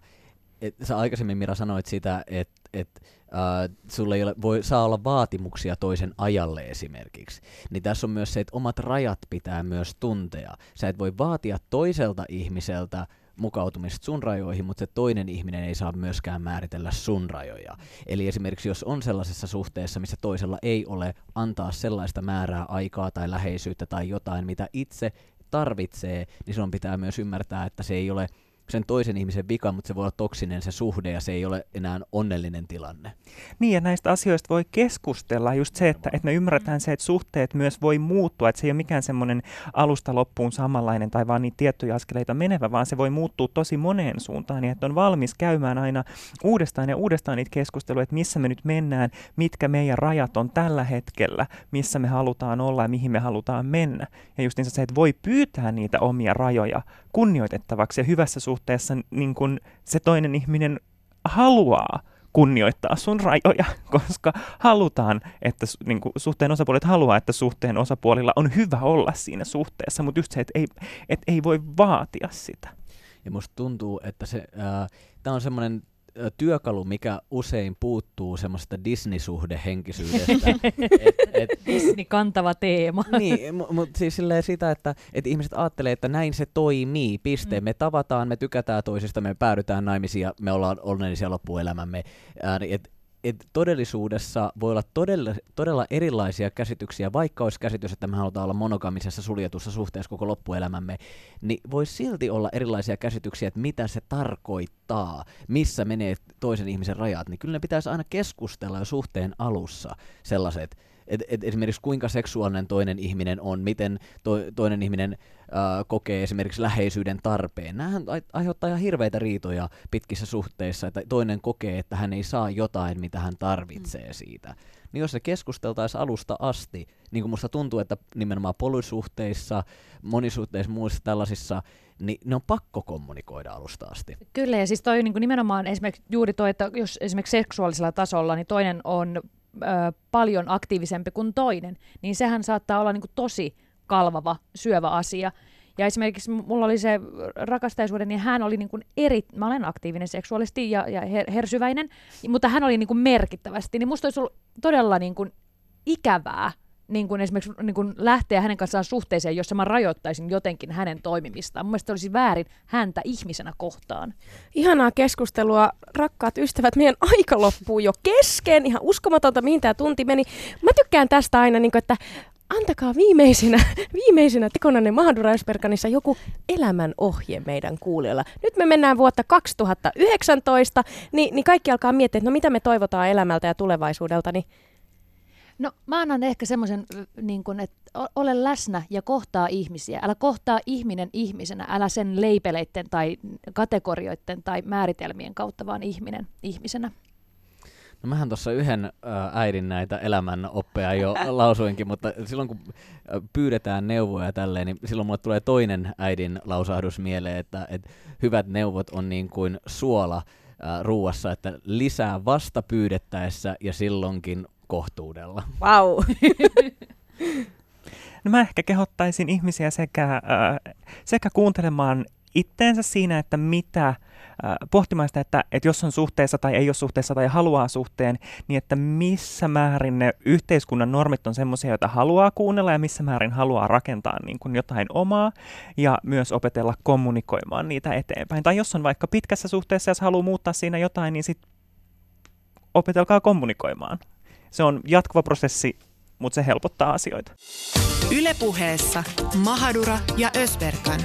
et sä aikaisemmin Mira sanoit sitä, että et, äh, sulle ei ole, voi, saa olla vaatimuksia toisen ajalle esimerkiksi. Niin tässä on myös se, että omat rajat pitää myös tuntea. Sä et voi vaatia toiselta ihmiseltä mukautumista sun rajoihin, mutta se toinen ihminen ei saa myöskään määritellä sun rajoja. Eli esimerkiksi jos on sellaisessa suhteessa, missä toisella ei ole antaa sellaista määrää aikaa tai läheisyyttä tai jotain, mitä itse tarvitsee, niin sun pitää myös ymmärtää, että se ei ole – sen toisen ihmisen vika, mutta se voi olla toksinen se suhde ja se ei ole enää onnellinen tilanne. Niin, ja näistä asioista voi keskustella just se, että, että me ymmärretään se, että suhteet myös voi muuttua, että se ei ole mikään semmoinen alusta loppuun samanlainen tai vaan niitä tiettyjä askeleita menevä, vaan se voi muuttua tosi moneen suuntaan, niin että on valmis käymään aina uudestaan ja uudestaan niitä keskusteluja, että missä me nyt mennään, mitkä meidän rajat on tällä hetkellä, missä me halutaan olla ja mihin me halutaan mennä. Ja just se, että voi pyytää niitä omia rajoja kunnioitettavaksi ja hyvässä suhteessa niin kun se toinen ihminen haluaa kunnioittaa sun rajoja, *laughs* koska halutaan, että niin kuin, suhteen osapuolet haluaa, että suhteen osapuolilla on hyvä olla siinä suhteessa, mutta just se, että ei, et ei voi vaatia sitä. Ja musta tuntuu, että se, äh, tämä on semmoinen työkalu, mikä usein puuttuu semmoista Disney-suhdehenkisyydestä. *laughs* et, et, Disney-kantava teema. niin, mutta mut siis sitä, että et ihmiset ajattelee, että näin se toimii, piste. Mm. Me tavataan, me tykätään toisista, me päädytään naimisiin ja me ollaan onnellisia loppuelämämme. Äh, et, et todellisuudessa voi olla todella, todella erilaisia käsityksiä, vaikka olisi käsitys, että me halutaan olla monogamisessa suljetussa suhteessa koko loppuelämämme, niin voi silti olla erilaisia käsityksiä, että mitä se tarkoittaa, missä menee toisen ihmisen rajat, niin kyllä ne pitäisi aina keskustella jo suhteen alussa sellaiset, et, et esimerkiksi kuinka seksuaalinen toinen ihminen on, miten to, toinen ihminen äh, kokee esimerkiksi läheisyyden tarpeen. Nämähän aiheuttaa ihan hirveitä riitoja pitkissä suhteissa, että toinen kokee, että hän ei saa jotain, mitä hän tarvitsee mm. siitä. Niin jos se keskusteltaisiin alusta asti, niin kuin musta tuntuu, että nimenomaan polysuhteissa, monisuhteissa, muissa tällaisissa, niin ne on pakko kommunikoida alusta asti. Kyllä, ja siis toi niin kuin nimenomaan esimerkiksi juuri toi, että jos esimerkiksi seksuaalisella tasolla, niin toinen on ö, paljon aktiivisempi kuin toinen, niin sehän saattaa olla niin kuin tosi kalvava, syövä asia. Ja esimerkiksi mulla oli se rakastaisuuden, niin hän oli niin kuin eri, mä olen aktiivinen seksuaalisesti ja, ja her, hersyväinen, mutta hän oli niin kuin merkittävästi, niin musta olisi ollut todella niin kuin ikävää niin kuin esimerkiksi niin kuin lähteä hänen kanssaan suhteeseen, jossa mä rajoittaisin jotenkin hänen toimimistaan. Mun olisi väärin häntä ihmisenä kohtaan. Ihanaa keskustelua, rakkaat ystävät. Meidän aika loppuu jo kesken. Ihan uskomatonta, mihin tämä tunti meni. Mä tykkään tästä aina, niin kuin, että antakaa viimeisinä, *laughs* viimeisinä tekonanne Mahaduraisperkanissa joku elämän ohje meidän kuulijoilla. Nyt me mennään vuotta 2019, niin, niin kaikki alkaa miettiä, että no mitä me toivotaan elämältä ja tulevaisuudelta, niin No mä annan ehkä semmoisen, niin että ole läsnä ja kohtaa ihmisiä. Älä kohtaa ihminen ihmisenä, älä sen leipeleiden tai kategorioiden tai määritelmien kautta, vaan ihminen ihmisenä. No mähän tuossa yhden äidin näitä elämän oppeja jo *laughs* lausuinkin, mutta silloin kun pyydetään neuvoja tälleen, niin silloin mulle tulee toinen äidin lausahdus mieleen, että, että hyvät neuvot on niin kuin suola ruuassa, että lisää vasta pyydettäessä ja silloinkin kohtuudella. Wow. no mä ehkä kehottaisin ihmisiä sekä, äh, sekä kuuntelemaan itteensä siinä, että mitä, äh, pohtimaan sitä, että, että jos on suhteessa tai ei ole suhteessa tai haluaa suhteen, niin että missä määrin ne yhteiskunnan normit on semmoisia, joita haluaa kuunnella ja missä määrin haluaa rakentaa niin kuin jotain omaa ja myös opetella kommunikoimaan niitä eteenpäin. Tai jos on vaikka pitkässä suhteessa ja haluaa muuttaa siinä jotain, niin sitten opetelkaa kommunikoimaan. Se on jatkuva prosessi, mutta se helpottaa asioita. Ylepuheessa Mahadura ja Ösberkan.